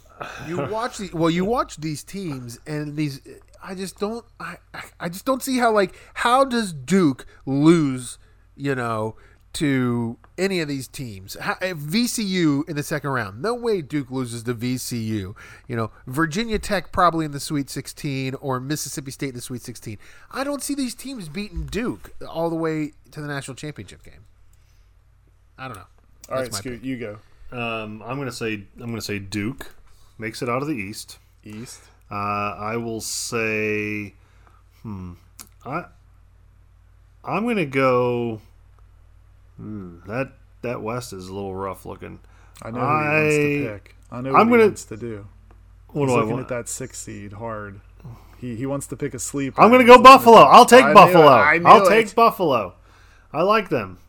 you watch the well, you watch these teams and these. I just don't. I I just don't see how like how does Duke lose? You know, to any of these teams. How, VCU in the second round. No way Duke loses to VCU. You know, Virginia Tech probably in the Sweet 16 or Mississippi State in the Sweet 16. I don't see these teams beating Duke all the way to the national championship game. I don't know. All right, Scoot, you go. Um, I'm gonna say I'm gonna say Duke makes it out of the East. East. Uh, I will say, hmm, I I'm gonna go. Hmm, that that West is a little rough looking. I know who he wants to pick. I know what I'm he gonna- wants to do. What He's do I looking want? at that six seed hard. He he wants to pick a sleeper. I'm gonna go Buffalo. I'll take I knew it. Buffalo. I knew I'll it. take Buffalo. I like them.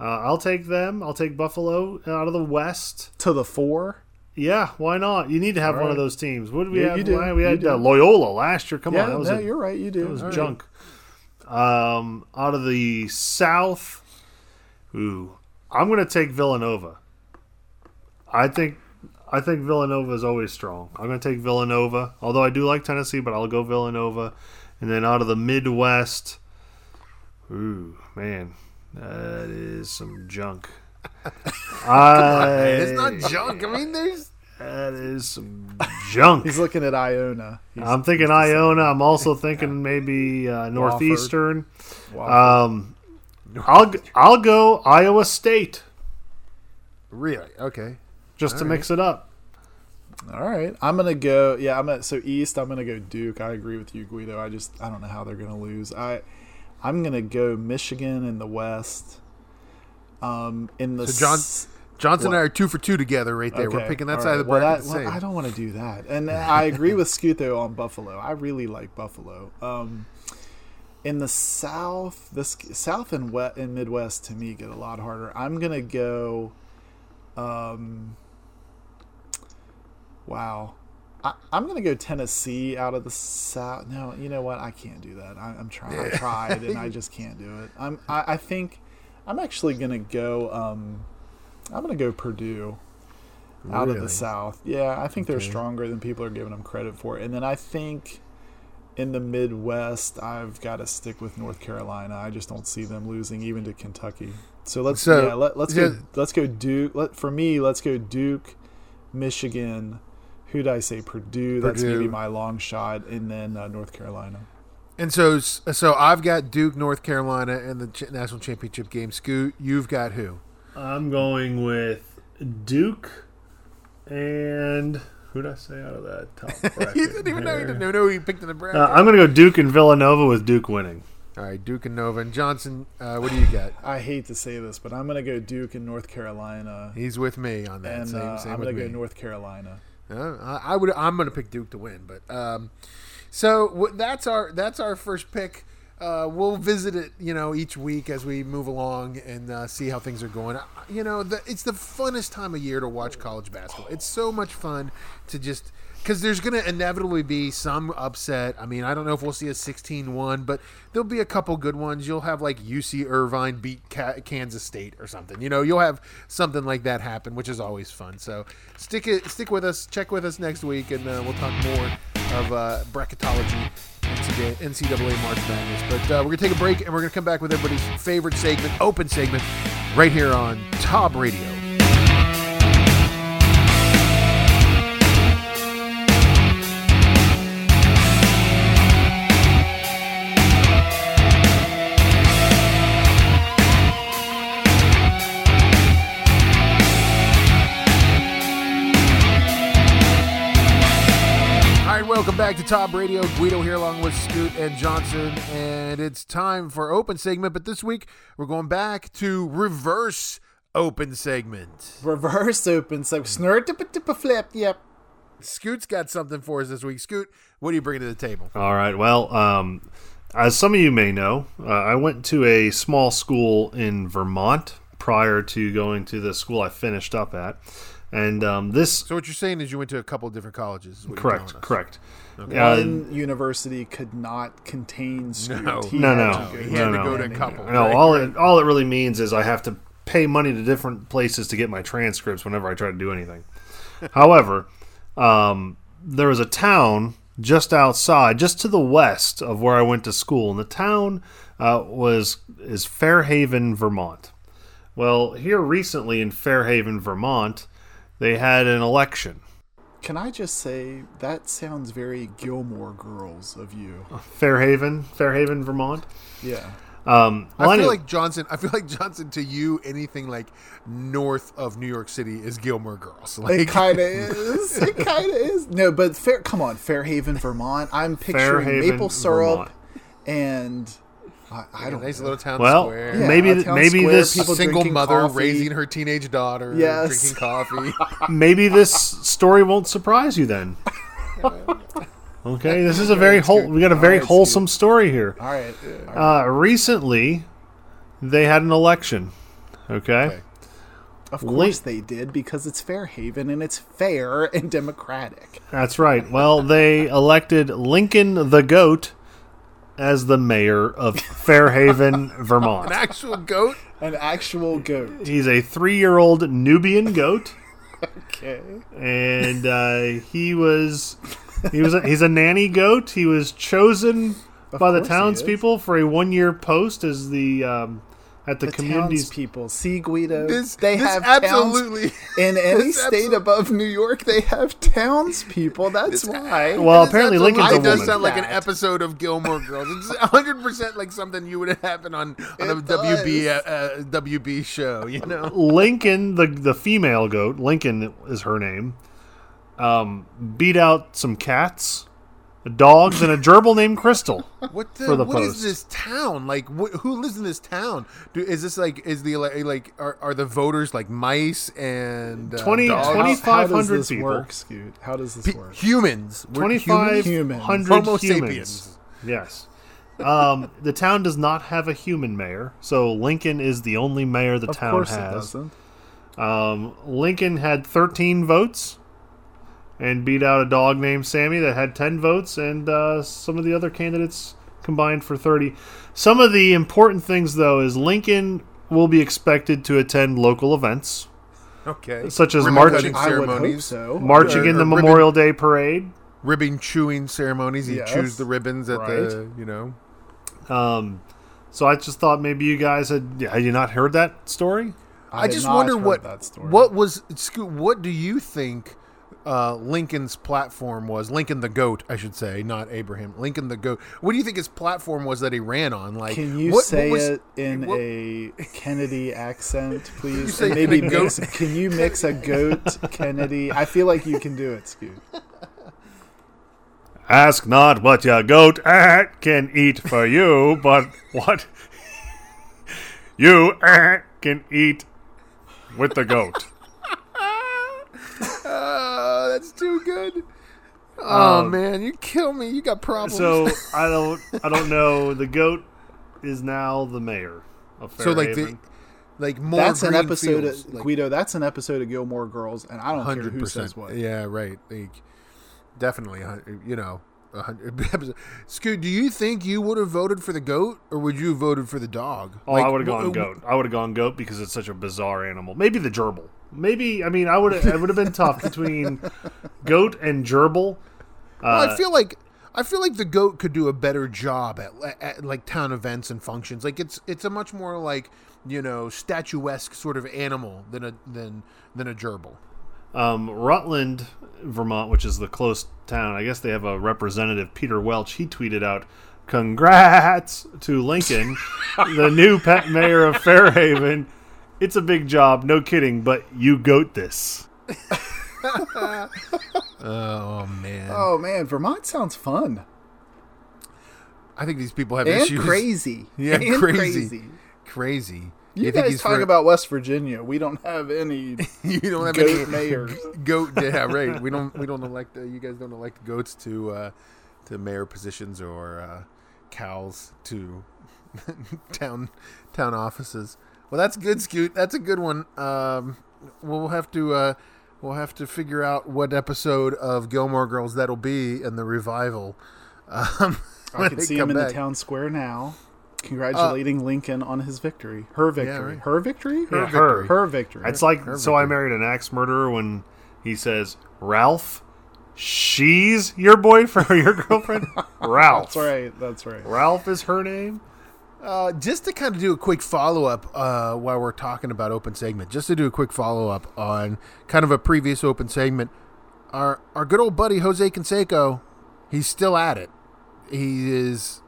Uh, I'll take them. I'll take Buffalo out of the West. to the four. Yeah, why not? You need to have All one of those teams. What did we Yeah, have? you We You had do. uh, Loyola last year. Come yeah, on, that was no, a, you're right. You do. that was All right. junk. Um, out of the South, ooh, I'm going to take Villanova. I think I think Villanova is always strong. I'm going to take Villanova, although I do like Tennessee, but I'll go Villanova. And then out of the Midwest, ooh, man, that is some junk. I, It's not junk. I mean, there's That is some junk. He's looking at Iona. He's, I'm thinking Iona. I'm also thinking maybe uh, Northeastern. Um, I'll I'll go Iowa State really okay. just to All mix it up. All right, I'm gonna go. Yeah, I'm gonna. So East, I'm gonna go Duke. I agree with you, Guido. I just I don't know how they're gonna lose. I I'm gonna go Michigan in the West. Um, in the So John- Johnson What? and I are two for two together right there. We're picking that all side right. of the Well, bracket that- the well, same. I don't want to do that, and I agree with Scoot though on Buffalo. I really like Buffalo. Um, in the South, this South and West and Midwest to me get a lot harder. I'm gonna go. Um, wow, I, I'm gonna go Tennessee out of the South. No, you know what? I can't do that. I, I'm trying. I tried, and I just can't do it. I'm. I, I think I'm actually gonna go. Um, I'm gonna go Purdue out of the South. Yeah, I think they're stronger than people are giving them credit for. And then I think in the Midwest, I've got to stick with North Carolina. I just don't see them losing even to Kentucky. So let's So, yeah, let, let's yeah. go let's go Duke. Let, for me, let's go Duke, Michigan. Who'd I say? Purdue. That's Purdue. maybe my long shot, and then uh, North Carolina. And so, so I've got Duke, North Carolina, and the ch- national championship game. Scoot, you've got who? I'm going with Duke and who'd I say out of that top bracket? he didn't even know. He here? didn't know who he picked in the bracket. Uh, I'm going to go Duke and Villanova with Duke winning. All right, Duke and Nova and Johnson. Uh, what do you got? I hate to say this, but I'm gonna go Duke and North Carolina, He's with me on that. and same, uh, same I'm gonna go North Carolina. Uh, I, would. I'm going to pick Duke to win, but um, so w- that's our that's our first pick. Uh, we'll visit it, you know, each week as we move along and uh, see how things are going. You know, the, it's the funnest time of year to watch college basketball. It's so much fun to just because there's going to inevitably be some upset. I mean, I don't know if we'll see a 16-1, but there'll be a couple good ones. You'll have like UC Irvine beat Kansas State or something. You know, you'll have something like that happen, which is always fun. So stick it, stick with us, check with us next week, and uh, we'll talk more of uh, bracketology. NCAA March Madness. But uh, we're going to take a break and we're going to come back with everybody's favorite segment, open segment, right here on Tob Radio. Back to Tob Radio. Guido here along with Scoot and Johnson, and it's time for open segment. But this week we're going back to reverse open segment. Reverse open, so snort tip tip flip. Yep. Scoot's got something for us this week. Scoot, what are you bringing to the table? All right. Well, um, as some of you may know, uh, I went to a small school in Vermont prior to going to the school I finished up at. And um, this, So what you're saying is you went to a couple of different colleges. is what you're correct, correct. Uh, One university could not contain Scoot. No. He No, had no. to go He had to no. go to a couple. No, right? all it all it really means is I have to pay money to different places to get my transcripts whenever I try to do anything. However, um, there was a town just outside, just to the west of where I went to school, and the town uh, was is Fairhaven, Vermont. Well, here recently in Fairhaven, Vermont, they had an election. Can I just say that sounds very Gilmore Girls of you? Fairhaven, Fairhaven, Vermont. Yeah. Um, well, I feel anyway- like Johnson. I feel like Johnson to you, anything like north of New York City is Gilmore Girls. It Like, kind of is. It kind of is. No, but fair. Come on, Fairhaven, Vermont. I'm picturing Fairhaven, maple syrup Vermont. and I, I a don't nice know. little town Well, square. Yeah, maybe a town maybe square, this people single mother coffee. raising her teenage daughter, Yes. drinking coffee. maybe this story won't surprise you then. Okay, this is a very whole. We got a very Alright, wholesome story here. All right. All right. Uh, recently, they had an election. Okay, Okay. Of Link- course they did because it's Fairhaven and it's fair and democratic. that's right. Well, they elected Lincoln the Goat as the mayor of Fairhaven, Vermont. An actual goat. An actual goat. He's a three-year-old Nubian goat. Okay. and uh, he was he was a, he's a nanny goat. He was chosen by the course he is. townspeople for a one year post as the um, at the, The community's. people See, Guido, This, they this have absolutely. towns in any this state absol- above New York. They have townspeople. That's why. Well, This apparently absolutely Lincoln's a does woman. sound like an episode of Gilmore Girls. It's 100 percent like something you would happen on on a It WB uh, uh, WB show. You know. Lincoln, the the female goat, Lincoln is her name. Um, beat out some cats, dogs, and a gerbil named Crystal. What the, for the what is post. this town like? Wh- who lives in this town? Do, is this like is the like are, are the voters like mice and uh, 20 dogs? How- how does 2,500 this people. work, Scoot? How does this Pe- work? humans? We're humans? five Humans. Homo humans. sapiens. Yes. Um, the town does not have a human mayor, so Lincoln is the only mayor the Of town course it has. doesn't. Um, Lincoln had 13 votes and beat out a dog named Sammy that had 10 votes, and uh, some of the other candidates combined for 30. Some of the important things, though, is Lincoln will be expected to attend local events, Okay, Such as Ribbon marching- cutting I would hope ceremonies, so. marching Or- in the ribbon- Memorial Day parade. ribbon chewing ceremonies. You Yes. choose the ribbons at the you know. Um, so I just thought maybe you guys had had you not heard that story? I, had just wonder what that story. what was what do you think uh, Lincoln's platform was? Lincoln the goat, I should say, not Abraham. Lincoln the goat. What do you think his platform was that he ran on? Like, Can you what, say what was, it in what- a Kennedy accent, please? say maybe a goat- mix, can you mix a goat Kennedy? I feel like you can do it, Scoot. Ask not what your goat eh, can eat for you, but what you eh, can eat with the goat. That's too good. Oh Um, man, you kill me. You got problems. So I don't, I don't know. The goat is now the mayor of So, like the Fairhaven. like more. That's an episode fields, of like, Guido. That's an episode of Gilmore Girls, and I don't care hundred who percent. says what. Yeah, right. Like, definitely. You know, a hundred. Scoot, do you think you would have voted for the goat, or would you have voted for the dog? Oh, Like, I would have wh- gone goat. I would have gone goat because it's such a bizarre animal. Maybe the gerbil. Maybe I mean I would. It would have been tough between goat and gerbil. Well, Uh, I feel like I feel like the goat could do a better job at, at like town events and functions. Like it's it's a much more like you know statuesque sort of animal than a than than a gerbil. um, Rutland, Vermont, which is the close town. I guess they have a representative, Peter Welch. He tweeted out, "Congrats to Lincoln, the new pet mayor of Fairhaven. It's a big job, no kidding, but you goat this." Oh man, Oh man, Vermont sounds fun I think these people have and issues. crazy. Yeah, and crazy. Crazy. You, think guys he's talk for- about West Virginia. We don't have any. you don't have goat any mayors. Goat, yeah, right. We don't we don't elect uh, you guys don't elect goats to uh, to mayor positions or uh, cows to town town offices. Well, that's good, Scoot. That's a good one. Um, we'll have to uh, we'll have to figure out what episode of Gilmore Girls that'll be in the revival. Um, I can see him in back. the town square now, congratulating Lincoln on his victory. Her victory. right. Her victory. Yeah, Her her. Her victory. It's like Her so I married an axe murderer when he says Ralph she's your boyfriend or your girlfriend? Ralph. That's right. That's right. Ralph is her name. Uh, just to kind of do a quick follow up uh, while we're talking about open segment, just to do a quick follow up on kind of a previous open segment. Our our good old buddy Jose Canseco, he's still at it. He is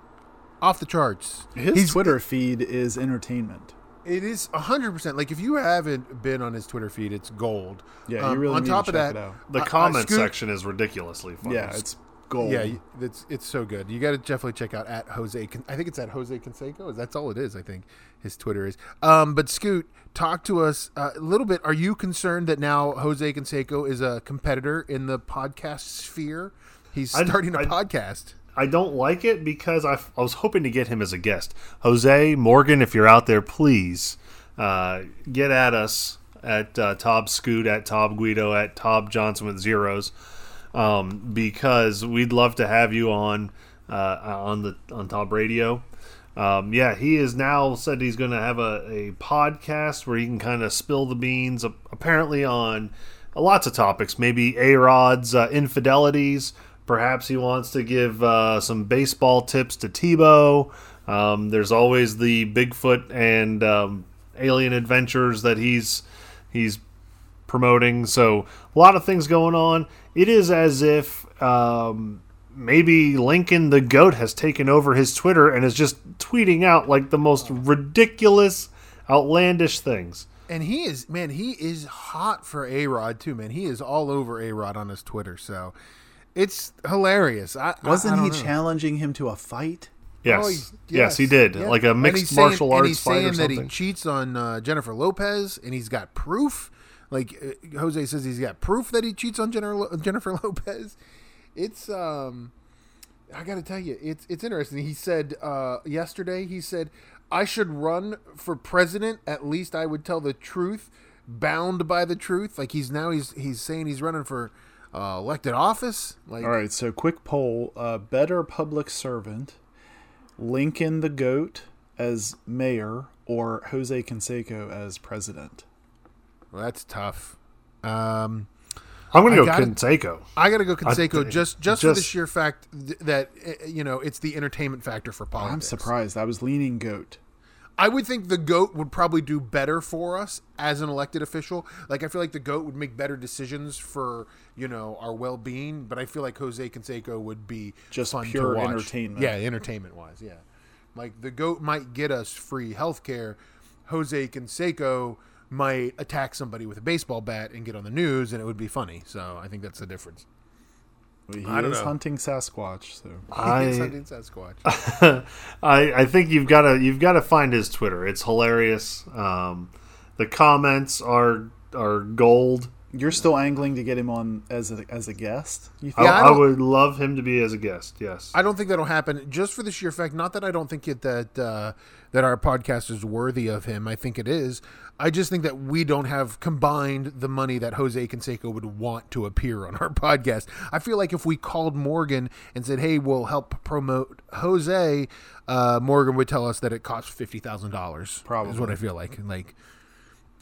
off the charts. His he's, Twitter feed is entertainment. It is hundred percent. Like if you haven't been on his Twitter feed, it's gold. Yeah, you Um, really on need top to of check that, it out. The I- I comment scoot- section is ridiculously fun. Yeah, it's gold. Yeah, it's it's so good. You got to definitely check out at Jose. I think it's at Jose Canseco. That's all it is. I think his Twitter is. Um, but Scoot, talk to us uh, a little bit. Are you concerned that now Jose Canseco is a competitor in the podcast sphere? He's starting a I- podcast. I don't like it because I, I was hoping to get him as a guest. Jose Morgan, if you're out there, please uh, get at us at uh, Tob Scoot, at Tob Guido, at Tob Johnson with zeros, um, because we'd love to have you on uh, on the on Tob Radio. Um, yeah, he is now said he's going to have a, a podcast where he can kind of spill the beans, uh, apparently on lots of topics, maybe A Rod's uh, infidelities. Perhaps he wants to give uh, some baseball tips to Tebow. Um, there's always the Bigfoot and um, alien adventures that he's he's promoting. So a lot of things going on. It is as if um, maybe Lincoln the Goat has taken over his Twitter and is just tweeting out like the most ridiculous, outlandish things. And he is man, he is hot for A Rod too, man. He is all over A Rod on his Twitter. So it's hilarious. I, I- Wasn't I he know. challenging him to a fight? Yes, Oh, yes, yes, he did, yeah. like a mixed he's saying- martial and arts he's saying that he cheats on uh, Jennifer Lopez, and he's got proof. Like uh, Jose says, he's got proof that he cheats on Jennifer, Jennifer Lopez. It's um, I got to tell you, it's it's interesting. He said uh, yesterday, he said, "I should run for president. At least I would tell the truth, bound by the truth." Like he's now he's he's saying he's running for uh, elected office. Like All right, so quick poll: uh, better public servant, Lincoln the Goat as mayor, or Jose Canseco as president? Well, that's tough. Um. I'm going to go gotta- Canseco. I got to go Canseco I- just just for the sheer fact that uh, you know it's the entertainment factor for politics. I'm surprised. I was leaning Goat. I would think the goat would probably do better for us as an elected official. Like I feel like the goat would make better decisions for you know our well being, but I feel like Jose Canseco would be Just fun pure to watch. entertainment. Yeah, entertainment wise, yeah. Like the goat might get us free health care. Jose Canseco might attack somebody with a baseball bat and get on the news, and it would be funny. So I think that's the difference. He I is know. hunting Sasquatch, so It's I, hunting Sasquatch. I I think you've got to you've got to find his Twitter. It's hilarious. Um, the comments are are gold. you're still angling to get him on as a as a guest. You I, think? Yeah, I I, would love him to be as a guest. Yes. I don't think that'll happen just for the sheer fact. Not that I don't think it, that uh, that our podcast is worthy of him. I think it is. I just think that we don't have combined the money that Jose Canseco would want to appear on our podcast. I feel like if we called Morgan and said, "Hey, we'll help promote Jose," uh, Morgan would tell us that it costs fifty thousand dollars. Probably is what I feel like. Like,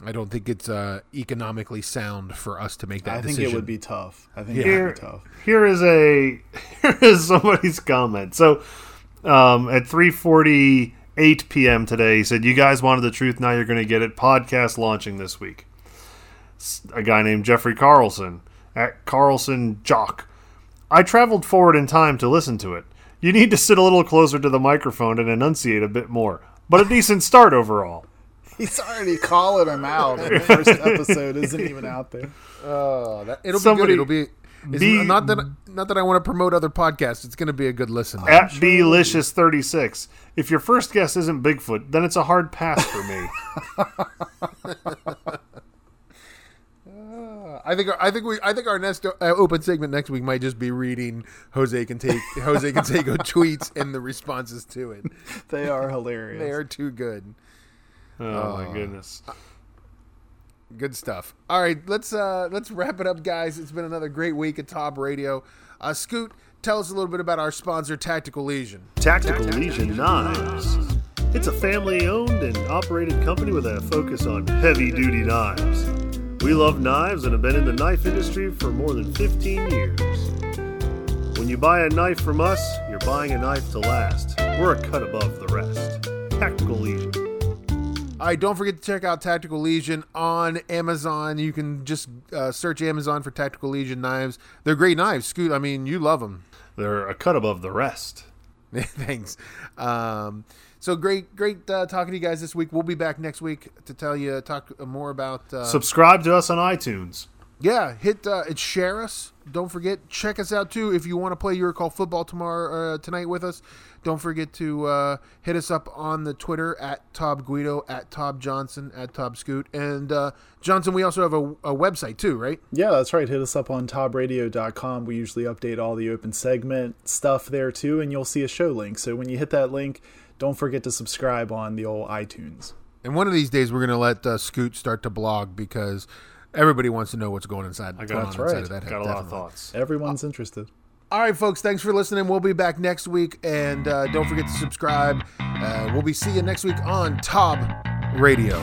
I don't think it's uh, economically sound for us to make that. I think decision. it would be tough. I think it Here, would be tough. here is a here is somebody's comment. So, um, at three forty eight p.m. today, he said, "You guys wanted the truth. Now you're going to get it. Podcast launching this week." A guy named Jeffrey Carlson at Carlson Jock. I traveled forward in time to listen to it. You need to sit a little closer to the microphone and enunciate a bit more, but a decent start overall. He's already calling him out. The first episode isn't even out there. Oh, that, it'll Somebody- be good. It'll be. It's Be- not that not that I want to promote other podcasts. It's going to be a good listen. At Blicious36. If your first guess isn't Bigfoot, then it's a hard pass for me. I think I think we I think our next uh, open segment next week might just be reading Jose can take Jose Canseco tweets and the responses to it. They are hilarious. They are too good. Oh my goodness. Good stuff. All right, let's uh let's wrap it up, guys. It's been another great week at Tob Radio. Uh, Scoot, tell us a little bit about our sponsor, Tactical Legion. Tactical Legion Knives. It's a family owned and operated company with a focus on heavy duty knives. We love knives and have been in the knife industry for more than 15 years. When you buy a knife from us, you're buying a knife to last. We're a cut above the rest. Tactical Legion. All right, don't forget to check out Tactical Legion on Amazon. You can just uh, search Amazon for Tactical Legion knives. They're great knives. Scoot, I mean, you love them. They're a cut above the rest. Thanks. Um, so great, great uh, talking to you guys this week. We'll be back next week to tell you talk more about. Uh, Subscribe to us on iTunes. yeah, hit uh, and share us. Don't forget, check us out too if you want to play Your Call football tomorrow uh, tonight with us. Don't forget to uh, hit us up on the Twitter at Tob Guido, at Tob Johnson, at Tob Scoot, and uh, Johnson. We also have a, a website too, right? Yeah, that's right. Hit us up on tobradio.com. We usually update all the open segment stuff there too, and you'll see a show link. So when you hit that link, don't forget to subscribe on the old iTunes. And one of these days, we're going to let uh, Scoot start to blog because everybody wants to know what's going inside. I got- going on that's inside right. of that head, Got a lot of thoughts. Everyone's interested. All right, folks. Thanks for listening. We'll be back next week, and uh, don't forget to subscribe. Uh, we'll be seeing you next week on Tob Radio.